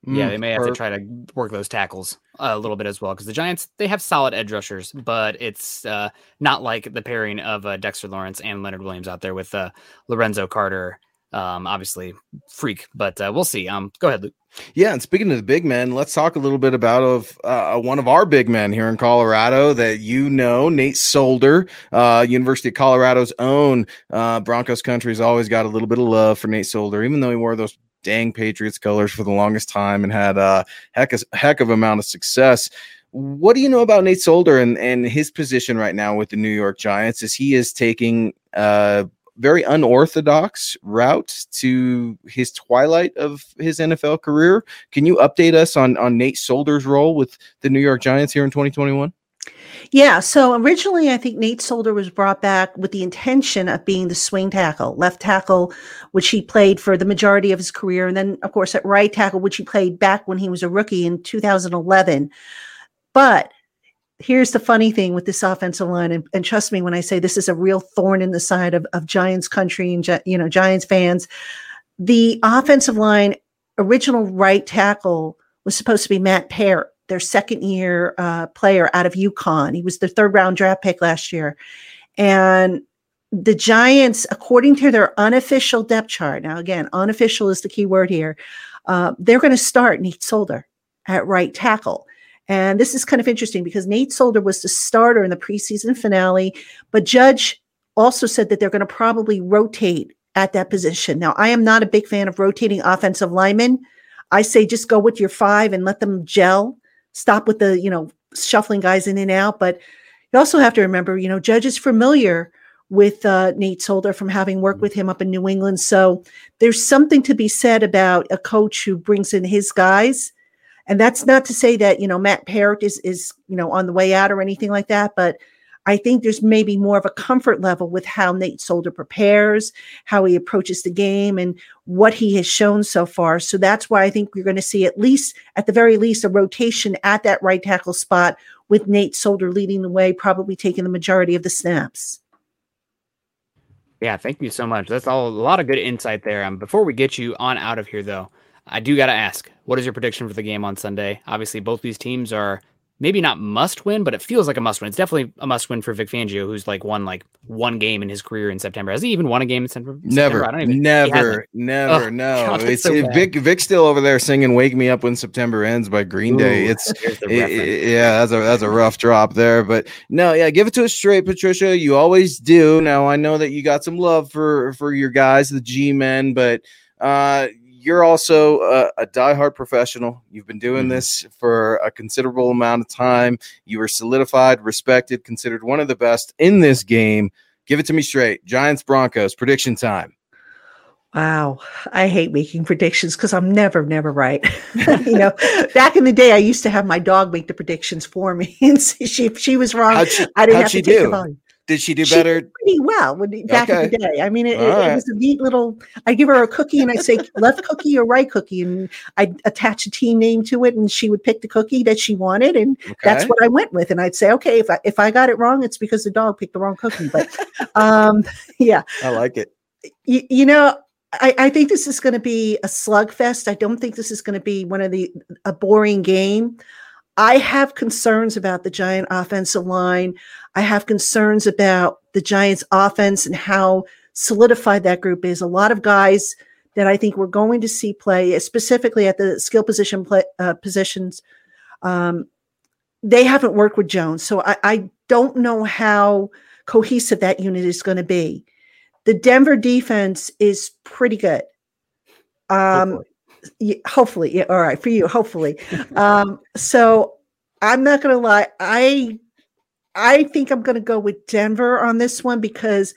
Yeah, they may have to try to work those tackles a little bit as well because the Giants they have solid edge rushers, but it's uh, not like the pairing of uh, Dexter Lawrence and Leonard Williams out there with uh, Lorenzo Carter. Um, obviously, freak, but uh, we'll see. Um, go ahead, Luke. Yeah, and speaking of the big men, let's talk a little bit about of uh, one of our big men here in Colorado that you know, Nate Solder, uh, University of Colorado's own uh, Broncos country has always got a little bit of love for Nate Solder, even though he wore those dang Patriots colors for the longest time and had a heck of, a heck of amount of success. What do you know about Nate Solder and, and his position right now with the New York Giants Is he is taking uh very unorthodox route to his twilight of his NFL career. Can you update us on on Nate Solder's role with the New York Giants here in 2021? Yeah. So originally, I think Nate Solder was brought back with the intention of being the swing tackle, left tackle, which he played for the majority of his career. And then, of course, at right tackle, which he played back when he was a rookie in 2011. But here's the funny thing with this offensive line, and, and, trust me when I say this is a real thorn in the side of, of Giants country and you know Giants fans. The offensive line original right tackle was supposed to be Matt Peart, their second year uh, player out of UConn. He was the third round draft pick last year, and the Giants, according to their unofficial depth chart, now again, unofficial is the key word here. Uh, they're going to start Nate Solder at right tackle. And this is kind of interesting because Nate Solder was the starter in the preseason finale, but Judge also said that they're going to probably rotate at that position. Now, I am not a big fan of rotating offensive linemen. I say just go with your five and let them gel. Stop with the, you know, shuffling guys in and out. But you also have to remember, you know, Judge is familiar with uh, Nate Solder from having worked with him up in New England. So there's something to be said about a coach who brings in his guys and that's not to say that, you know, Matt Peart is, is, you know, on the way out or anything like that. But I think there's maybe more of a comfort level with how Nate Solder prepares, how he approaches the game, and what he has shown so far. So that's why I think we're going to see at least, at the very least, a rotation at that right tackle spot with Nate Solder leading the way, probably taking the majority of the snaps. Yeah, thank you so much. That's all a lot of good insight there. Um, before we get you on out of here, though, I do got to ask, what is your prediction for the game on Sunday? Obviously, both these teams are maybe not must win, but it feels like a must win. It's definitely a must win for Vic Fangio, who's like won like one game in his career in September. Has he even won a game in September? Never, even, never, never. no, God, it's so it, Vic. Vic's still over there singing "Wake Me Up When September Ends" by Green Ooh, Day. It's it, yeah, that's a that's a rough drop there, but no, yeah, give it to us straight, Patricia. You always do. Now I know that you got some love for for your guys, the G men, but uh you're also a, a diehard professional. You've been doing mm-hmm. this for a considerable amount of time. You were solidified, respected, considered one of the best in this game. Give it to me straight. Giants Broncos prediction time. Wow, I hate making predictions because I'm never, never right. you know, back in the day, I used to have my dog make the predictions for me, and she if she was wrong, she, I didn't have to take do? the volume. Did she do better? She pretty well when, back okay. in the day. I mean, it, it, right. it, was a neat little. I give her a cookie and I say left cookie or right cookie, and I attach a team name to it, and she would pick the cookie that she wanted, and okay. that's what I went with. And I'd say, okay, if I if I got it wrong, it's because the dog picked the wrong cookie. But um, yeah, I like it. You, you know, I, I, think this is going to be a slugfest. I don't think this is going to be one of the a boring game. I have concerns about the Giant offensive line. I have concerns about the Giants offense and how solidified that group is. A lot of guys that I think we're going to see play, specifically at the skill position play, uh, positions, um, they haven't worked with Jones. So I, I don't know how cohesive that unit is going to be. The Denver defense is pretty good. Um, yeah, hopefully, yeah, all right for you. Hopefully, um, so I'm not going to lie. I I think I'm going to go with Denver on this one because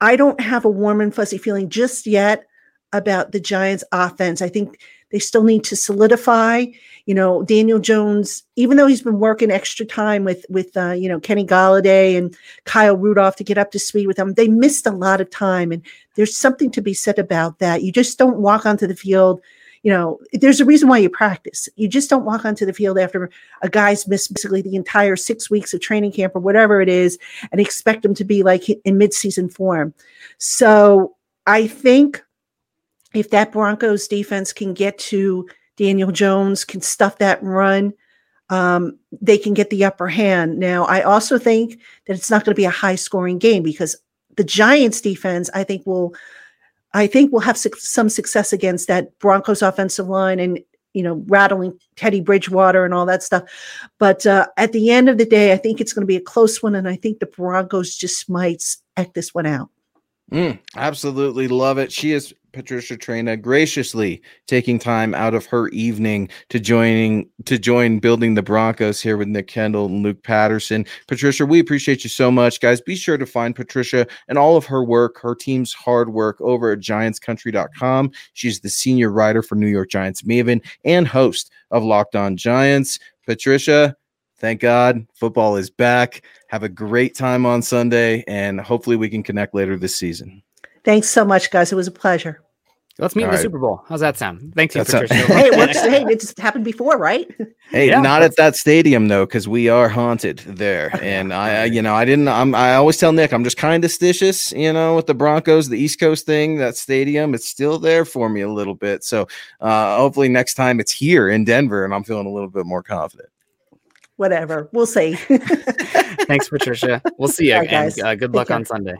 I don't have a warm and fuzzy feeling just yet about the Giants offense. I think they still need to solidify. You know, Daniel Jones, even though he's been working extra time with with uh, you know Kenny Golladay and Kyle Rudolph to get up to speed with them, they missed a lot of time, and there's something to be said about that. You just don't walk onto the field. You know, there's a reason why you practice. You just don't walk onto the field after a guy's missed basically the entire six weeks of training camp or whatever it is, and expect him to be like in midseason form. So I think if that Broncos defense can get to Daniel Jones, can stuff that run, um, they can get the upper hand. Now, I also think that it's not going to be a high scoring game because the Giants defense, I think, will. I think we'll have su- some success against that Broncos offensive line and you know rattling Teddy Bridgewater and all that stuff. But uh, at the end of the day, I think it's going to be a close one, and I think the Broncos just might act this one out. Mm, absolutely love it. She is Patricia Traina graciously taking time out of her evening to joining to join building the Broncos here with Nick Kendell and Luke Patterson. Patricia, we appreciate you so much, guys. Be sure to find Patricia and all of her work, her team's hard work over at giantscountry.com. She's the senior writer for New York Giants Maven and host of Locked On Giants. Patricia, thank God football is back. Have a great time on Sunday, and hopefully we can connect later this season. Thanks so much, guys. It was a pleasure. Let's meet All in the right. Super Bowl. How's that sound? Thank you, Patricia. hey, it works. hey, it's happened before, right? Hey, yeah, not at that stadium though, because we are haunted there. And I, you know, I didn't. I'm. I always tell Nick, I'm just kind of stitious, you know, with the Broncos, the East Coast thing. That stadium, it's still there for me a little bit. So, uh, hopefully next time it's here in Denver, and I'm feeling a little bit more confident. Whatever, we'll see. Thanks, Patricia. We'll see you, again. uh, good luck on Sunday.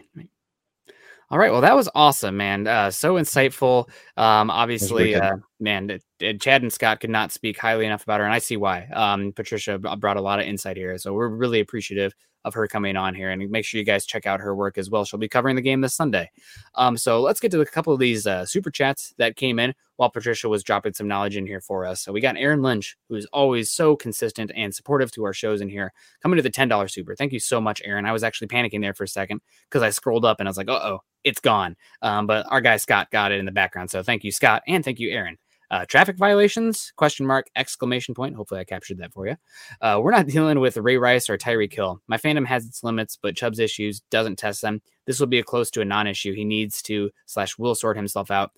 All right. Well, that was awesome, man. Uh, so insightful. Um, obviously, uh, man, it, Chad and Scott could not speak highly enough about her, and I see why. Um, Patricia brought a lot of insight here, so we're really appreciative of her coming on here. And make sure you guys check out her work as well. She'll be covering the game this Sunday. Um, so let's get to a couple of these uh, super chats that came in while Patricia was dropping some knowledge in here for us. So we got Aaron Lynch, who is always so consistent and supportive to our shows in here, coming to the $10 super. Thank you so much, Aaron. I was actually panicking there for a second because I scrolled up and I was like, uh oh, it's gone. Um, but our guy Scott got it in the background. So thank you, Scott, and thank you, Aaron. Uh, traffic violations? Question mark! Exclamation point. Hopefully, I captured that for you. Uh, we're not dealing with Ray Rice or Tyreek Hill. My fandom has its limits, but Chubb's issues doesn't test them. This will be a close to a non-issue. He needs to slash will sort himself out.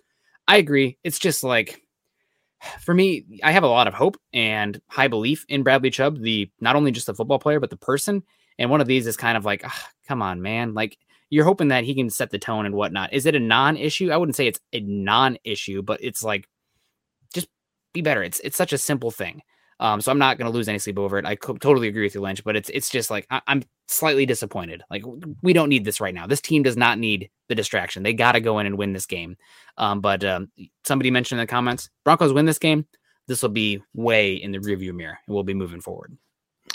I agree. It's just like for me, I have a lot of hope and high belief in Bradley Chubb, the not only just the football player, but the person. And one of these is kind of like, come on, man. Like you're hoping that he can set the tone and whatnot. Is it a non-issue? I wouldn't say it's a non-issue, but it's like be better. It's it's such a simple thing. Um, so I'm not going to lose any sleep over it. I co- totally agree with you, Lynch, but it's it's just like I- am slightly disappointed. Like we don't need this right now. This team does not need the distraction. They got to go in and win this game. Um, but um, somebody mentioned in the comments, Broncos win this game. This will be way in the rearview mirror, and we'll be moving forward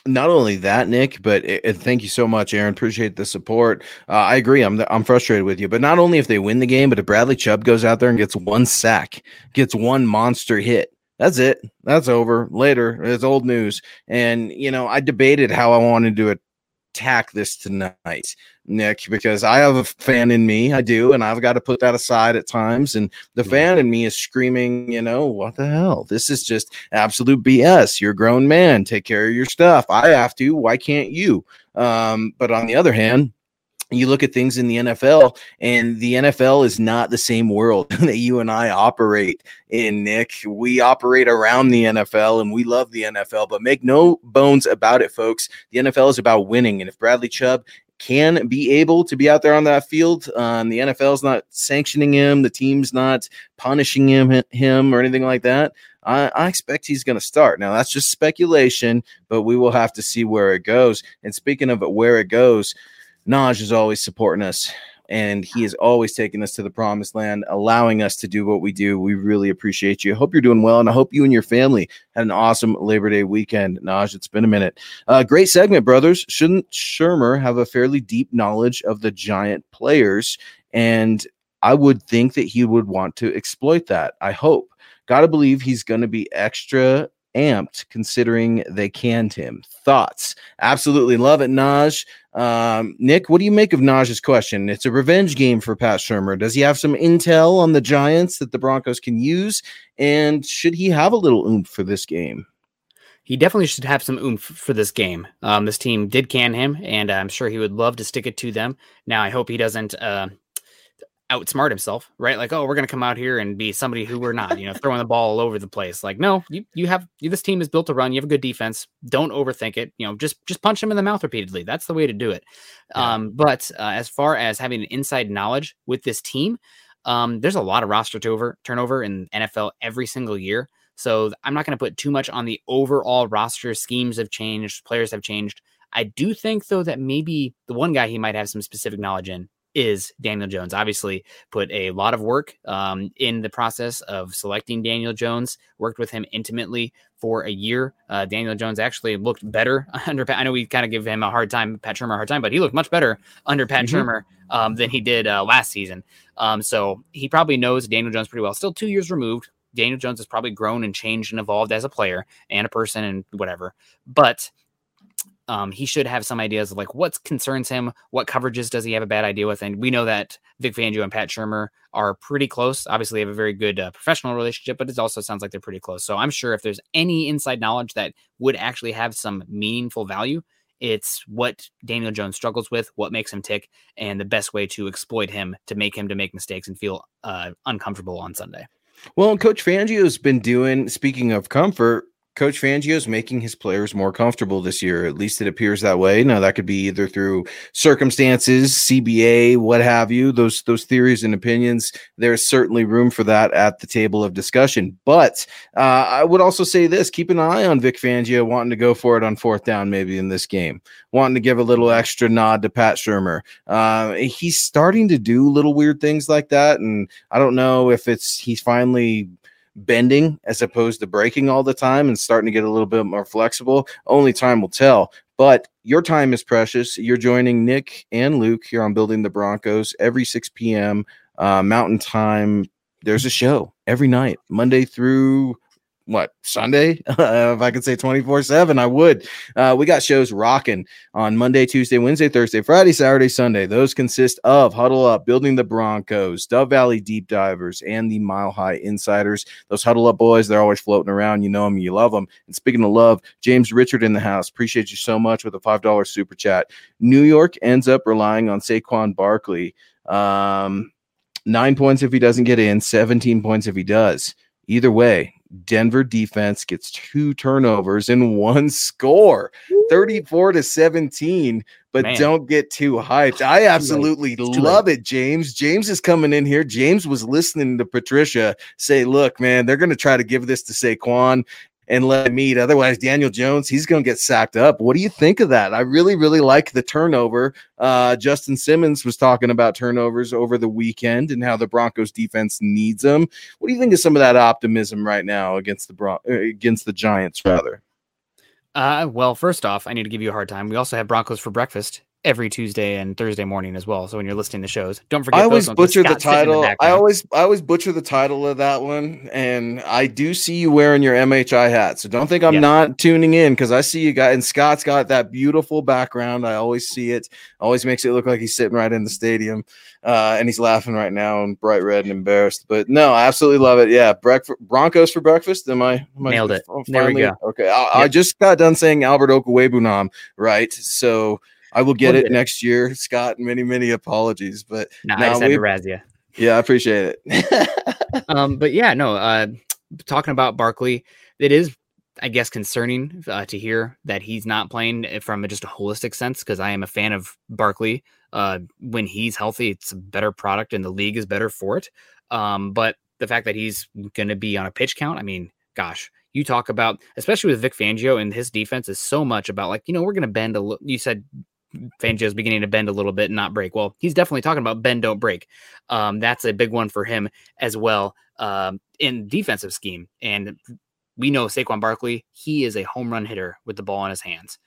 not only that, Nick, but it, it, thank you so much, Aaron. Appreciate the support. Uh, I agree. I'm I'm frustrated with you, but not only if they win the game, but if Bradley Chubb goes out there and gets one sack, gets one monster hit, that's it. That's over. Later, it's old news. And you know, I debated how I wanted to attack this tonight, Nick, because I have a fan in me. I do, and I've got to put that aside at times. And the fan in me is screaming, you know, what the hell? This is just absolute BS. You're a grown man. Take care of your stuff. I have to. Why can't you? Um, but on the other hand, you look at things in the NFL, and the NFL is not the same world that you and I operate in, Nick. We operate around the NFL and we love the NFL, but make no bones about it, folks. The NFL is about winning. And if Bradley Chubb can be able to be out there on that field. Um, the NFL is not sanctioning him. The team's not punishing him, him or anything like that. I, I expect he's going to start. Now that's just speculation, but we will have to see where it goes. And speaking of where it goes, Naj is always supporting us and he is always taking us to the promised land, allowing us to do what we do. We really appreciate you. I hope you're doing well, and I hope you and your family had an awesome Labor Day weekend. Naj, it's been a minute. Uh, great segment, brothers. Shouldn't Shurmur have a fairly deep knowledge of the giant players? And I would think that he would want to exploit that. I hope. Got to believe he's going to be extra amped considering they canned him. Thoughts? Absolutely love it, Naj. Um, Nick, what do you make of Naj's question? It's a revenge game for Pat Shurmur. Does he have some intel on the Giants that the Broncos can use? And should he have a little oomph for this game? He definitely should have some oomph for this game. Um, this team did can him, and I'm sure he would love to stick it to them. Now, I hope he doesn't uh, outsmart himself, right? Like, oh, we're going to come out here and be somebody who we're not, you know, throwing the ball all over the place. Like, no, you you have you, this team is built to run. You have a good defense. Don't overthink it. You know, just just punch him in the mouth repeatedly. That's the way to do it. Yeah. Um, but uh, as far as having an inside knowledge with this team, um, there's a lot of roster turnover turnover in NFL every single year. So I'm not going to put too much on the overall roster. Schemes have changed, players have changed. I do think though that maybe the one guy he might have some specific knowledge in is Daniel Jones. Obviously, put a lot of work um, in the process of selecting Daniel Jones. Worked with him intimately for a year. Uh, Daniel Jones actually looked better under Pat. I know we kind of give him a hard time, Pat Shurmur, a hard time, but he looked much better under Pat mm-hmm. Shurmur um, than he did uh, last season. Um, so he probably knows Daniel Jones pretty well. Still two years removed. Daniel Jones has probably grown and changed and evolved as a player and a person and whatever. But um, he should have some ideas of like what concerns him, what coverages does he have a bad idea with, and we know that Vic Fangio and Pat Shurmur are pretty close. Obviously, they have a very good uh, professional relationship, but it also sounds like they're pretty close. So I'm sure if there's any inside knowledge that would actually have some meaningful value, it's what Daniel Jones struggles with, what makes him tick, and the best way to exploit him to make him to make mistakes and feel uh, uncomfortable on Sunday. Well, Coach Fangio's been doing. Speaking of comfort, Coach Fangio is making his players more comfortable this year. At least it appears that way. Now that could be either through circumstances, CBA, what have you. Those those theories and opinions. There's certainly room for that at the table of discussion. But uh, I would also say this: keep an eye on Vic Fangio wanting to go for it on fourth down, maybe in this game, wanting to give a little extra nod to Pat Shurmur. Uh, he's starting to do little weird things like that, and I don't know if it's he's finally bending as opposed to breaking all the time and starting to get a little bit more flexible. Only time will tell. But your time is precious. You're joining Nick and Luke here on Building the Broncos every 6 p.m. Uh, Mountain Time. There's a show every night, Monday through what Sunday? Uh, if I could say 24 7, I would. Uh, we got shows rocking on Monday, Tuesday, Wednesday, Thursday, Friday, Saturday, Sunday. Those consist of Huddle Up, Building the Broncos, Dove Valley Deep Divers, and the Mile High Insiders. Those Huddle Up boys, they're always floating around. You know them, you love them. And speaking of love, James Richard in the house. Appreciate you so much with a $5 super chat. New York ends up relying on Saquon Barkley. Um, nine points if he doesn't get in, 17 points if he does. Either way, Denver defense gets two turnovers and one score, 34 to 17. But Man. don't get too hyped. I absolutely love it, James. James is coming in here. James was listening to Patricia say, Look, man, they're going to try to give this to Saquon and let him eat. Otherwise, Daniel Jones, he's going to get sacked up. What do you think of that? I really, really like the turnover. Uh, Justin Simmons was talking about turnovers over the weekend and how the Broncos defense needs them. What do you think of some of that optimism right now against the Bron- uh, against the Giants, rather? Uh, well, first off, I need to give you a hard time. We also have Broncos for breakfast every Tuesday and Thursday morning as well. So when you're listening to shows, don't forget. I always butcher the title. The I always I always butcher the title of that one, and I do see you wearing your MHI hat. So don't think I'm not tuning in because I see you guys. And Scott's got that beautiful background. I always see it. Always makes it look like he's sitting right in the stadium, uh, and he's laughing right now and bright red and embarrassed. But no, I absolutely love it. Yeah, breakfast Broncos for breakfast. Am I, am nailed I, it? Finally? There we go. Okay, I, yep. I just got done saying Albert Okwuegbunam, right? So. I will get we'll it next it. year, Scott. Many, many apologies, but nah, I just had to razz you. Yeah, I appreciate it. um, but yeah, no. Uh, talking about Barkley, it is, I guess, concerning uh, to hear that he's not playing from just a holistic sense. Because I am a fan of Barkley. Uh, when he's healthy, it's a better product, and the league is better for it. Um, but the fact that he's going to be on a pitch count, I mean, gosh, you talk about, especially with Vic Fangio and his defense is so much about like, you know, we're going to bend a little. You said Fangio's beginning to bend a little bit and not break. Well, he's definitely talking about bend, don't break. Um, that's a big one for him as well um, in defensive scheme. And we know Saquon Barkley, he is a home run hitter with the ball in his hands.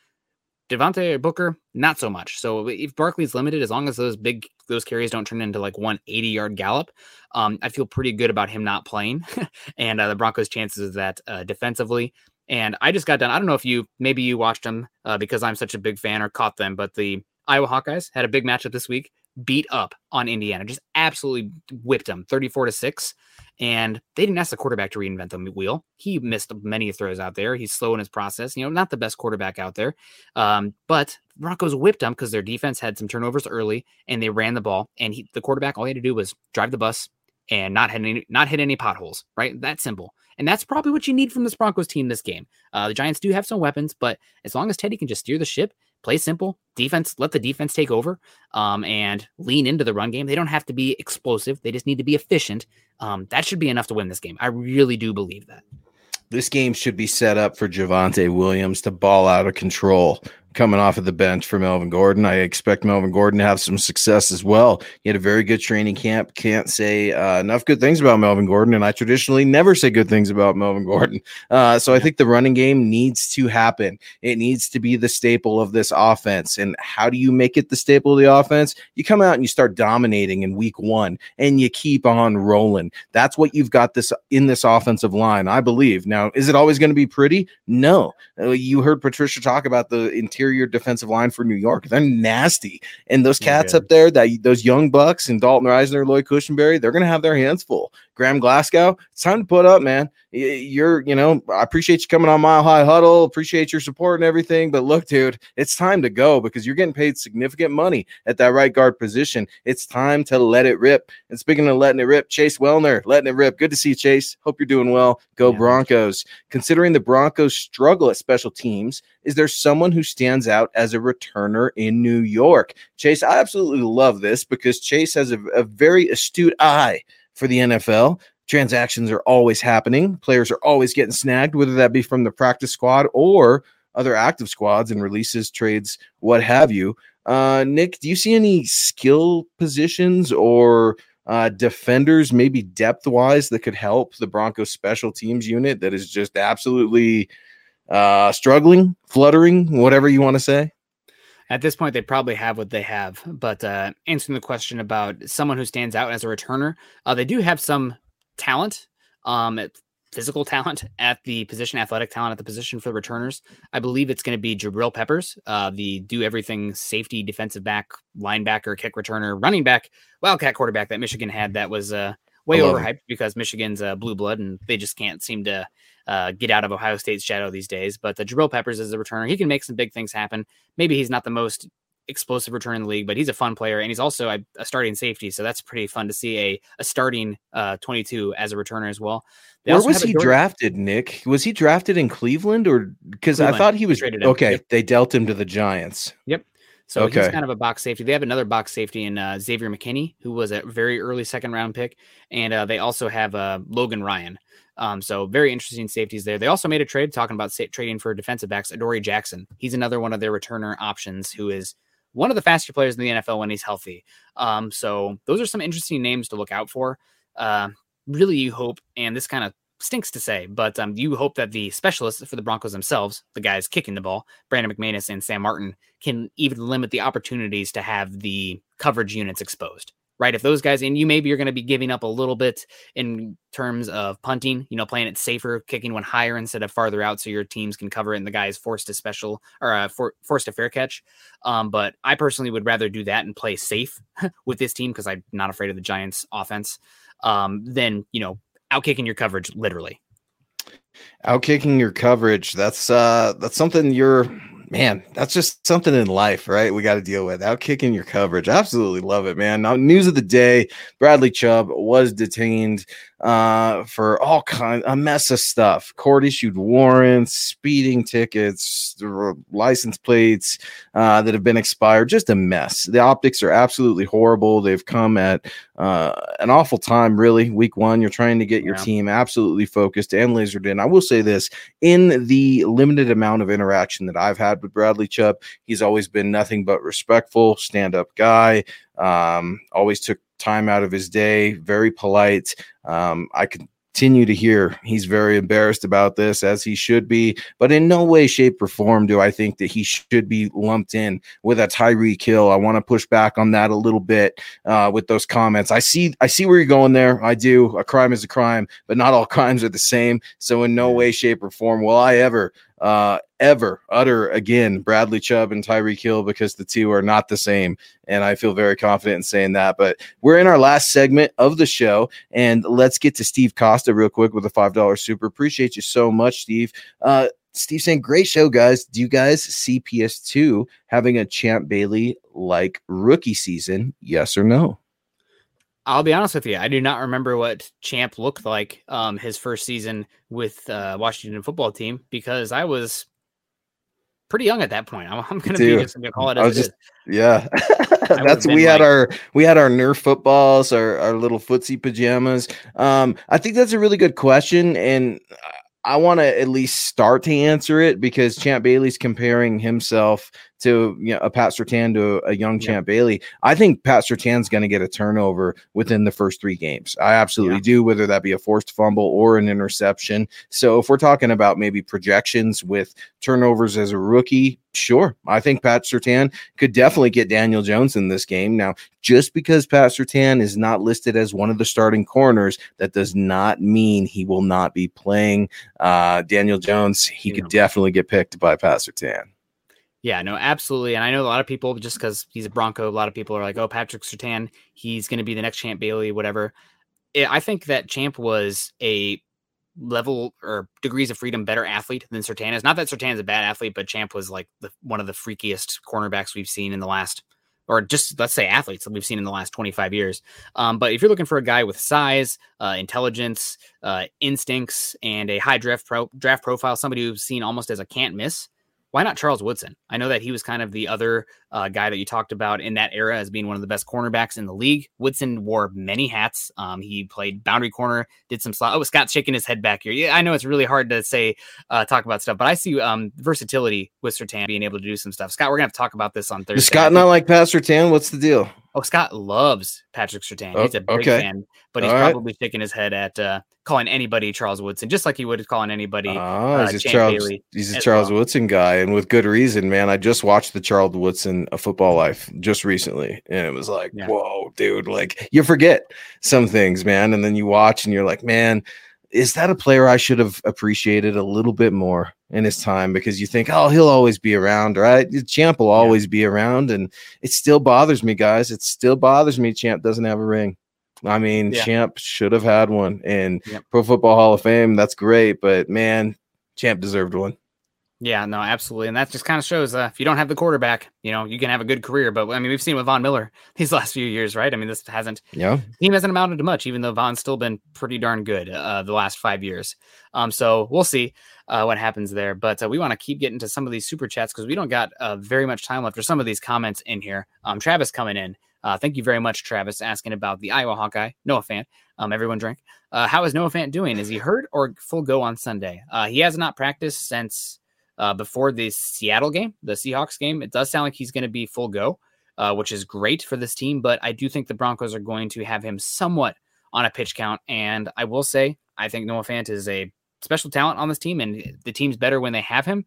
Devontae Booker, not so much. So if Barkley's limited, as long as those big those carries don't turn into like one 80 yard gallop, um, I feel pretty good about him not playing and uh, the Broncos' chances of that uh, defensively. And I just got done. I don't know if you maybe you watched them uh, because I'm such a big fan or caught them, but the Iowa Hawkeyes had a big matchup this week, beat up on Indiana, just absolutely whipped them 34 to 6. And they didn't ask the quarterback to reinvent the wheel. He missed many throws out there. He's slow in his process. You know, not the best quarterback out there. Um, but Broncos whipped them because their defense had some turnovers early and they ran the ball. And he, the quarterback, all he had to do was drive the bus and not hit any not hit any potholes. Right, that simple. And that's probably what you need from this Broncos team this game. Uh, the Giants do have some weapons, but as long as Teddy can just steer the ship, play simple, defense, let the defense take over, um, and lean into the run game. They don't have to be explosive. They just need to be efficient. Um, that should be enough to win this game. I really do believe that. This game should be set up for Javonte Williams to ball out of control coming off of the bench for Melvin Gordon. I expect Melvin Gordon to have some success as well. He had a very good training camp. Can't say uh, enough good things about Melvin Gordon, and I traditionally never say good things about Melvin Gordon. Uh, so I think the running game needs to happen. It needs to be the staple of this offense. And how do you make it the staple of the offense? You come out and you start dominating in week one, and you keep on rolling. That's what you've got this in this offensive line, I believe. Now, is it always going to be pretty? No. Uh, you heard Patricia talk about the interior interior defensive line for New York. They're nasty. And those cats up there, that those young bucks and Dalton Risner, Lloyd Cushenberry, they're gonna have their hands full. Graham Glasgow, it's time to put up, man. You're, you know, I appreciate you coming on Mile High Huddle, appreciate your support and everything. But look, dude, it's time to go because you're getting paid significant money at that right guard position. It's time to let it rip. And speaking of letting it rip, Chase Wellner, letting it rip. Good to see you, Chase. Hope you're doing well. Go yeah. Broncos. Considering the Broncos struggle at special teams, is there someone who stands out as a returner in New York? Chase, I absolutely love this because Chase has a, a very astute eye for the NFL. Transactions are always happening. Players are always getting snagged, whether that be from the practice squad or other active squads and releases, trades, what have you. Uh, Nick, do you see any skill positions or uh, defenders, maybe depth wise, that could help the Broncos special teams unit that is just absolutely uh, struggling, fluttering, whatever you want to say? At this point, they probably have what they have. But uh, answering the question about someone who stands out as a returner, uh, they do have some talent, um, physical talent at the position, athletic talent at the position for the returners. I believe it's going to be Jabril Peppers, uh, the do everything safety, defensive back, linebacker, kick returner, running back, wildcat quarterback that Michigan had that was uh, way overhyped because Michigan's uh, blue blood and they just can't seem to uh, get out of Ohio State's shadow these days. But the Jabril Peppers is a returner. He can make some big things happen. Maybe he's not the most explosive return in the league, but he's a fun player and he's also a, a starting safety. So that's pretty fun to see a, a starting uh, 22 as a returner as well. They Where was he drafted, Nick? Was he drafted in Cleveland or because I thought he was okay? Yep. They dealt him to the Giants. Yep. So okay. he's kind of a box safety. They have another box safety in uh, Xavier McKinney, who was a very early second round pick, and uh, they also have uh, Logan Ryan, um, so very interesting safeties there. They also made a trade talking about sa- trading for defensive backs. Adoree Jackson. He's another one of their returner options who is one of the faster players in the NFL when he's healthy. Um, so those are some interesting names to look out for. Uh, really, you hope, and this kind of stinks to say, but um, you hope that the specialists for the Broncos themselves, the guys kicking the ball, Brandon McManus and Sam Martin, can even limit the opportunities to have the coverage units exposed right? If those guys, and you maybe you're going to be giving up a little bit in terms of punting, you know, playing it safer, kicking one higher instead of farther out, so your teams can cover it and the guy is forced to special or uh, for, forced to fair catch. Um, but I personally would rather do that and play safe with this team because I'm not afraid of the Giants' offense um, than you know out kicking your coverage literally. Out kicking your coverage. That's uh that's something you're man, that's just something in life, right? We got to deal with out kicking your coverage. Absolutely love it, man. Now, news of the day: Bradley Chubb was detained uh, for all kind a mess of stuff. Court issued warrants, speeding tickets, license plates uh, that have been expired. Just a mess. The optics are absolutely horrible. They've come at uh, an awful time, really. Week one, you're trying to get your yeah. team absolutely focused and lasered in. I will say this: in the limited amount of interaction that I've had with Bradley Chubb, he's always been nothing but respectful, stand-up guy. Um, always took time out of his day, very polite. Um, I could continue to hear he's very embarrassed about this, as he should be. But in no way, shape, or form do I think that he should be lumped in with a Tyreek Hill I want to push back on that a little bit uh, with those comments. I see, I see where you're going there. I do. A crime is a crime, but not all crimes are the same. So in no way, shape, or form will I ever uh, ever utter again Bradley Chubb and Tyreek Hill because the two are not the same. And I feel very confident in saying that. But we're in our last segment of the show. And let's get to Steve Costa real quick with a $5 super. Appreciate you so much, Steve. Uh, Steve saying, Great show, guys. Do you guys see PS2 having a Champ Bailey like rookie season? Yes or no? I'll be honest with you. I do not remember what Champ looked like um, his first season with uh, Washington football team because I was pretty young at that point. I'm, I'm going to be just going to call it as just, is. Yeah, that's we had like, our we had our Nerf footballs, our our little footsie pajamas. Um, I think that's a really good question, and I want to at least start to answer it because Champ Bailey's comparing himself to you know, a Pat Surtain to a, young yeah. Champ Bailey. I think Pat Surtain's going to get a turnover within the first three games. I absolutely yeah. do, whether that be a forced fumble or an interception. So if we're talking about maybe projections with turnovers as a rookie, sure. I think Pat Surtain could definitely get Daniel Jones in this game. Now, just because Pat Surtain is not listed as one of the starting corners, that does not mean he will not be playing. Uh, Daniel Jones, he yeah. could definitely get picked by Pat Surtain. Yeah, no, absolutely. And I know a lot of people, just because he's a Bronco, a lot of people are like, oh, Patrick Surtain, he's going to be the next Champ Bailey, whatever. I think that Champ was a level or degrees of freedom better athlete than Surtain is. Not that Surtain is a bad athlete, but Champ was like the, one of the freakiest cornerbacks we've seen in the last, or just let's say athletes that we've seen in the last 25 years. Um, but if you're looking for a guy with size, uh, intelligence, uh, instincts, and a high draft pro- draft profile, somebody who's seen almost as a can't miss, why not Charles Woodson? I know that he was kind of the other uh, guy that you talked about in that era as being one of the best cornerbacks in the league. Woodson wore many hats. Um, he played boundary corner, did some slot. Oh, Scott's shaking his head back here. Yeah, I know it's really hard to say, uh, talk about stuff, but I see um, versatility with Surtain being able to do some stuff. Scott, we're gonna have to talk about this on Thursday. Does Scott not like Pat Surtain? What's the deal? Oh, Scott loves Patrick Surtain. Oh, He's a big okay. fan, but he's All probably right. shaking his head at uh, calling anybody Charles Woodson, just like he would calling anybody. Oh, uh, he's, Charles, he's a Charles well. Woodson guy, and with good reason, man. I just watched the Charles Woodson a football life just recently, and it was like, yeah. whoa, dude! Like you forget some things, man, and then you watch, and you're like, man, is that a player I should have appreciated a little bit more in his time? Because you think, oh, he'll always be around, right? Champ will always yeah. be around, and it still bothers me, guys. It still bothers me. Champ doesn't have a ring. I mean, yeah. Champ should have had one, and yep. Pro Football Hall of Fame. That's great, but man, Champ deserved one. Yeah, no, absolutely, and that just kind of shows uh, if you don't have the quarterback, you know, you can have a good career. But I mean, we've seen with Von Miller these last few years, right? I mean, this hasn't, yeah, team hasn't amounted to much, even though Von's still been pretty darn good uh, the last five years. Um, so we'll see uh, what happens there. But uh, we want to keep getting to some of these super chats because we don't got uh, very much time left for some of these comments in here. Um, Travis coming in. Uh, thank you very much, Travis, asking about the Iowa Hawkeye. Noah Fant. Um, everyone drink. Uh, how is Noah Fant doing? Is he hurt or full go on Sunday? Uh, he has not practiced since uh, before the Seattle game, the Seahawks game. It does sound like he's going to be full go, uh, which is great for this team. But I do think the Broncos are going to have him somewhat on a pitch count. And I will say, I think Noah Fant is a special talent on this team, and the team's better when they have him.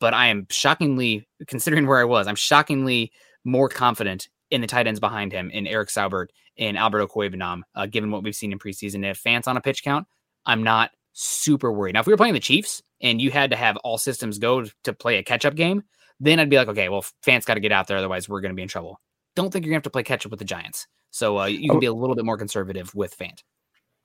But I am shockingly, considering where I was, I'm shockingly more confident in the tight ends behind him in Eric Saubert and Albert Okwuegbunam, uh, given what we've seen in preseason. If Fant's on a pitch count, I'm not super worried. Now, if we were playing the Chiefs and you had to have all systems go to play a catch up game, then I'd be like, okay, well, Fant's got to get out there. Otherwise, we're going to be in trouble. Don't think you're going to have to play catch up with the Giants. So uh, you can be a little bit more conservative with Fant.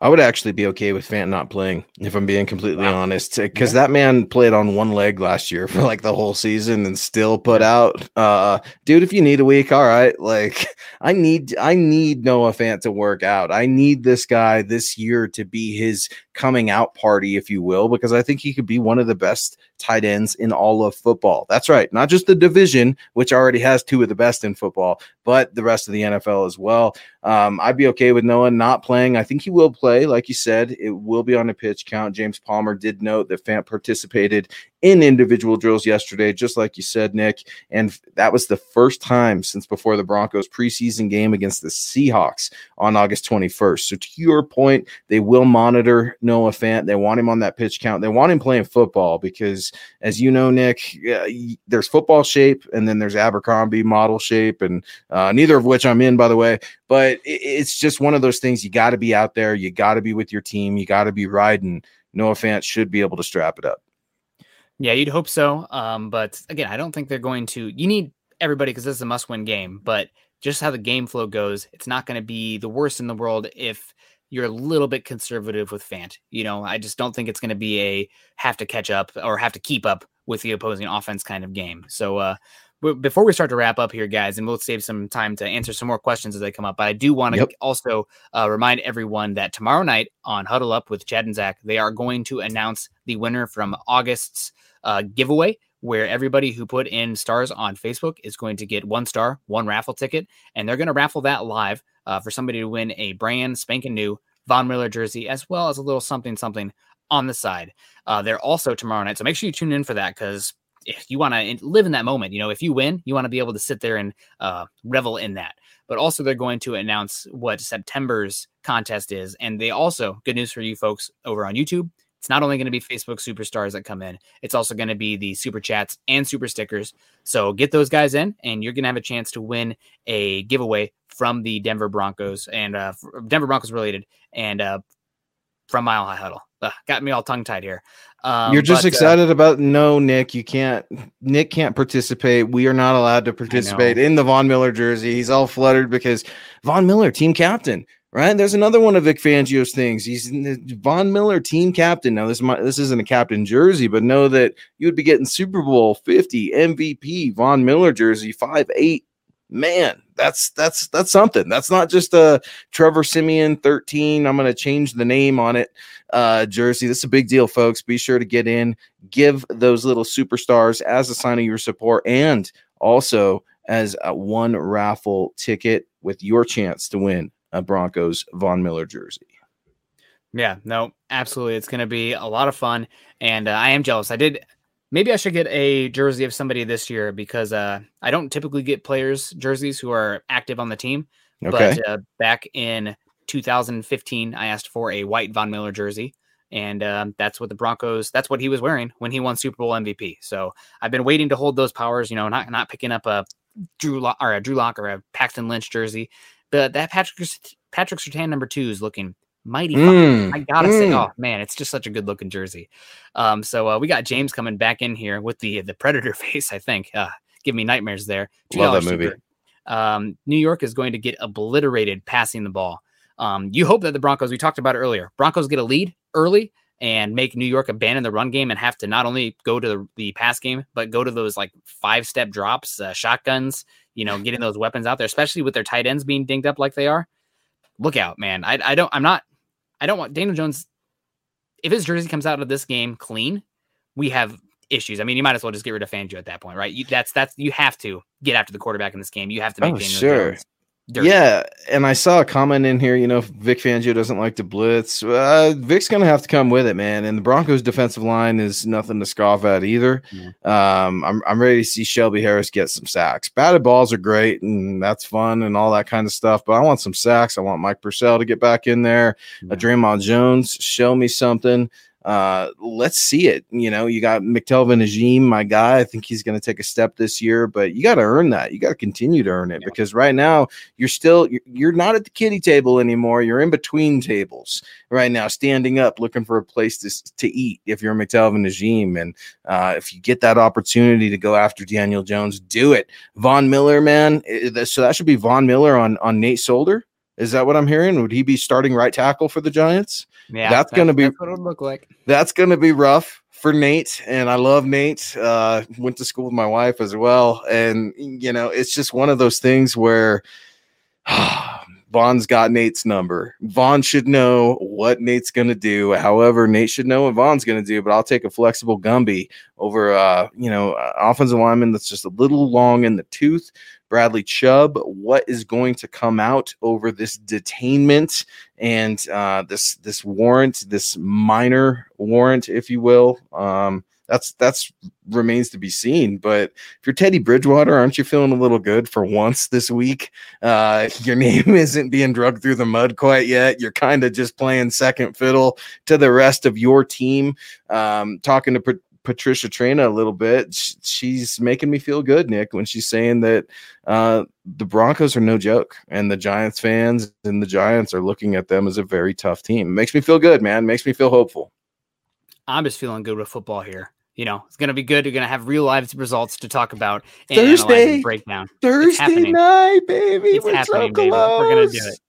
I would actually be okay with Fant not playing, if I'm being completely wow. honest, because yeah. that man played on one leg last year for like the whole season and still put out. Uh, dude, if you need a week, all right. Like, I need, I need Noah Fant to work out. I need this guy this year to be his coming out party, if you will, because I think he could be one of the best tight ends in all of football. That's right. Not just the division, which already has two of the best in football, but the rest of the NFL as well. Um, I'd be okay with Noah not playing. I think he will play. Like you said, it will be on a pitch count. James Palmer did note that Fant participated in individual drills yesterday, just like you said, Nick. And that was the first time since before the Broncos preseason game against the Seahawks on August 21st. So, to your point, they will monitor Noah Fant. They want him on that pitch count. They want him playing football because, as you know, Nick, uh, there's football shape and then there's Abercrombie model shape, and uh, neither of which I'm in, by the way. But it's just one of those things you got to be out there. You got to be with your team. You got to be riding. Noah Fant should be able to strap it up. Yeah, you'd hope so. Um, but again, I don't think they're going to. You need everybody because this is a must-win game. But just how the game flow goes, it's not going to be the worst in the world if you're a little bit conservative with Fant. You know, I just don't think it's going to be a have to catch up or have to keep up with the opposing offense kind of game. So, uh, before we start to wrap up here, guys, and we'll save some time to answer some more questions as they come up. But I do want to yep. also uh, remind everyone that tomorrow night on Huddle Up with Chad and Zach, they are going to announce the winner from August's uh, giveaway, where everybody who put in stars on Facebook is going to get one star, one raffle ticket, and they're going to raffle that live uh, for somebody to win a brand spanking new Von Miller jersey, as well as a little something something on the side. Uh, they're also tomorrow night, so make sure you tune in for that because you want to live in that moment, you know, if you win, you want to be able to sit there and uh, revel in that. But also, they're going to announce what September's contest is. And they also, good news for you folks over on YouTube, it's not only going to be Facebook superstars that come in, it's also going to be the super chats and super stickers. So get those guys in, and you're going to have a chance to win a giveaway from the Denver Broncos and uh, Denver Broncos related and uh, from Mile High Huddle. Ugh, got me all tongue tied here. Um, You're just but, uh, excited uh, about no, Nick. You can't. Nick can't participate. We are not allowed to participate in the Von Miller jersey. He's all fluttered because Von Miller, team captain. Right there's another one of Vic Fangio's things. He's Von Miller, team captain. Now this this isn't a captain jersey, but know that you would be getting Super Bowl 50 MVP Von Miller jersey, five eight man, that's that's that's something. That's not just a Trevor Siemian 13. I'm going to change the name on it uh, jersey. This is a big deal, folks. Be sure to get in, give those little superstars as a sign of your support, and also as a one raffle ticket with your chance to win a Broncos Von Miller jersey. Yeah, no, absolutely. It's going to be a lot of fun. And uh, I am jealous. I did maybe I should get a jersey of somebody this year because uh, I don't typically get players jerseys who are active on the team. Okay. But uh, back in 2015, I asked for a white Von Miller jersey, and um, that's what the Broncos. That's what he was wearing when he won Super Bowl MVP. So I've been waiting to hold those powers. You know, not not picking up a Drew Lock or a Drew Lock or a Paxton Lynch jersey. But that Patrick Patrick Surtain number two is looking mighty mm, I gotta mm. say, oh man, it's just such a good looking jersey. Um, so uh, we got James coming back in here with the the Predator face. I think uh, give me nightmares there. Love that movie. Um, New York is going to get obliterated passing the ball. Um, you hope that the Broncos, we talked about earlier, Broncos get a lead early and make New York abandon the run game and have to not only go to the, the pass game, but go to those like five step drops, uh, shotguns, you know, getting those weapons out there, especially with their tight ends being dinged up like they are. Look out, man. I, I don't, I'm not I don't want Daniel Jones. If his jersey comes out of this game clean, we have issues. I mean, you might as well just get rid of Fangio at that point, right? You, that's that's you have to get after the quarterback in this game. You have to make oh, Daniel sure. Jones Dirty. Yeah, and I saw a comment in here. You know, Vic Fangio doesn't like to blitz. Uh, Vic's going to have to come with it, man. And the Broncos' defensive line is nothing to scoff at either. Yeah. Um, I'm I'm ready to see Shelby Harris get some sacks. Batted balls are great, and that's fun and all that kind of stuff. But I want some sacks. I want Mike Purcell to get back in there. Yeah. Uh, Dre'Mont Jones, show me something uh, let's see it. You know, you got McTelvin Agim, my guy. I think he's going to take a step this year, but you got to earn that. You got to continue to earn it yeah. because right now you're still you're not at the kitty table anymore. You're in between tables right now, standing up, looking for a place to, to eat. If you're McTelvin Agim, and uh, if you get that opportunity to go after Daniel Jones, do it. Von Miller, man. So that should be Von Miller on on Nate Solder. Is that what I'm hearing? Would he be starting right tackle for the Giants? Yeah, that's, that's going to be what it look like. That's going to be rough for Nate, and I love Nate. Uh, went to school with my wife as well, and you know, it's just one of those things where Von's got Nate's number. Von should know what Nate's going to do. However, Nate should know what Von's going to do. But I'll take a flexible Gumby over, uh, you know, uh, offensive lineman that's just a little long in the tooth Bradley Chubb. What is going to come out over this detainment and uh, this this warrant, this minor warrant, if you will? Um, that's that's remains to be seen. But if you're Teddy Bridgewater, aren't you feeling a little good for once this week? Uh, your name isn't being drugged through the mud quite yet. You're kind of just playing second fiddle to the rest of your team. Um, talking to Pat- Patricia Traina a little bit, she's making me feel good, Nick, when she's saying that uh, the Broncos are no joke, and the Giants fans and the Giants are looking at them as a very tough team. It makes me feel good, man. It makes me feel hopeful. I'm just feeling good with football here. You know, it's going to be good. You're going to have real live results to talk about. And Thursday breakdown. Thursday night, baby. It's We're happening, so baby. We're going to do it.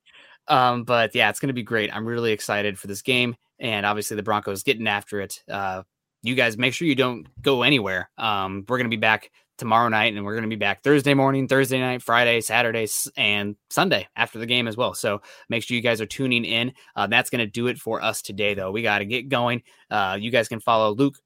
Um, but yeah, it's going to be great. I'm really excited for this game, and obviously the Broncos getting after it. Uh, you guys make sure you don't go anywhere. Um, we're going to be back tomorrow night, and we're going to be back Thursday morning, Thursday night, Friday, Saturday, and Sunday after the game as well. So make sure you guys are tuning in. Uh, that's going to do it for us today, though. We got to get going. Uh, you guys can follow Luke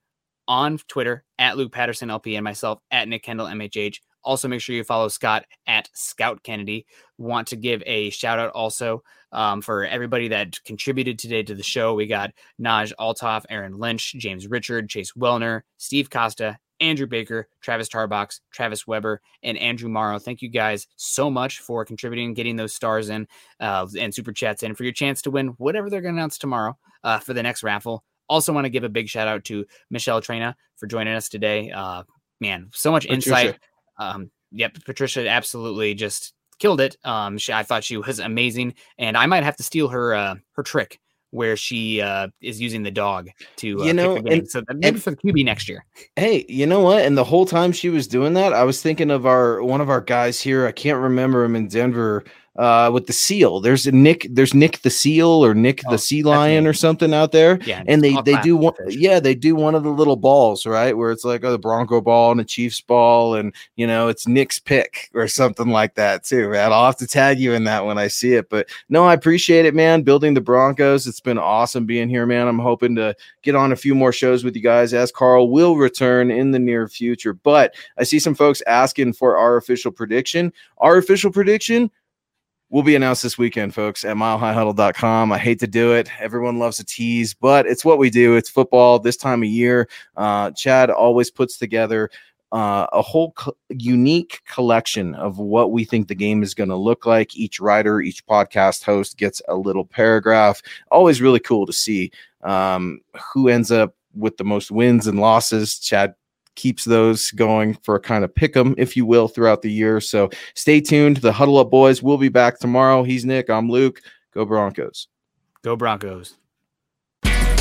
on Twitter at Luke Patterson LP and myself at Nick Kendell MHH. Also, make sure you follow Scott at Scout Kennedy. Want to give a shout out also um, for everybody that contributed today to the show. We got Naj Altoff, Aaron Lynch, James Richard, Chase Wellner, Steve Costa, Andrew Baker, Travis Tarbox, Travis Weber, and Andrew Morrow. Thank you guys so much for contributing, getting those stars in uh, and super chats in for your chance to win whatever they're going to announce tomorrow uh, for the next raffle. Also, want to give a big shout out to Michelle Traina for joining us today. Uh, man, so much Patricia. insight. Um, yep, Patricia absolutely just killed it. Um, she, I thought she was amazing, and I might have to steal her uh, her trick where she uh, is using the dog to uh, you know and, so maybe and, for the QB next year. Hey, you know what? And the whole time she was doing that, I was thinking of our one of our guys here. I can't remember him in Denver uh, with the seal. There's a Nick. There's Nick the seal or Nick oh, the sea lion or something out there. Yeah, and they they do one. Yeah, they do one of the little balls right where it's like oh, the Bronco ball and a Chiefs ball, and you know it's Nick's pick or something like that too. Man, I'll have to tag you in that when I see it. But no, I appreciate it, man. Building the Broncos. It's been awesome being here, man. I'm hoping to get on a few more shows with you guys as Carl will return in the near future. But I see some folks asking for our official prediction. Our official prediction will be announced this weekend, folks, at milehighhuddle.com. I hate to do it. Everyone loves a tease, but it's what we do. It's football this time of year. Uh, Chad always puts together uh, a whole co- unique collection of what we think the game is going to look like. Each writer, each podcast host gets a little paragraph. Always really cool to see um, who ends up with the most wins and losses. Chad keeps those going for a kind of pick 'em, if you will, throughout the year. So stay tuned. The Huddle Up Boys will be back tomorrow. He's Nick. I'm Luke. Go Broncos. Go Broncos.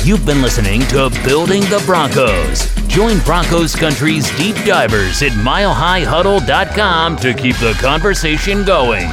You've been listening to Building the Broncos. Join Broncos Country's deep divers at milehighhuddle.com to keep the conversation going.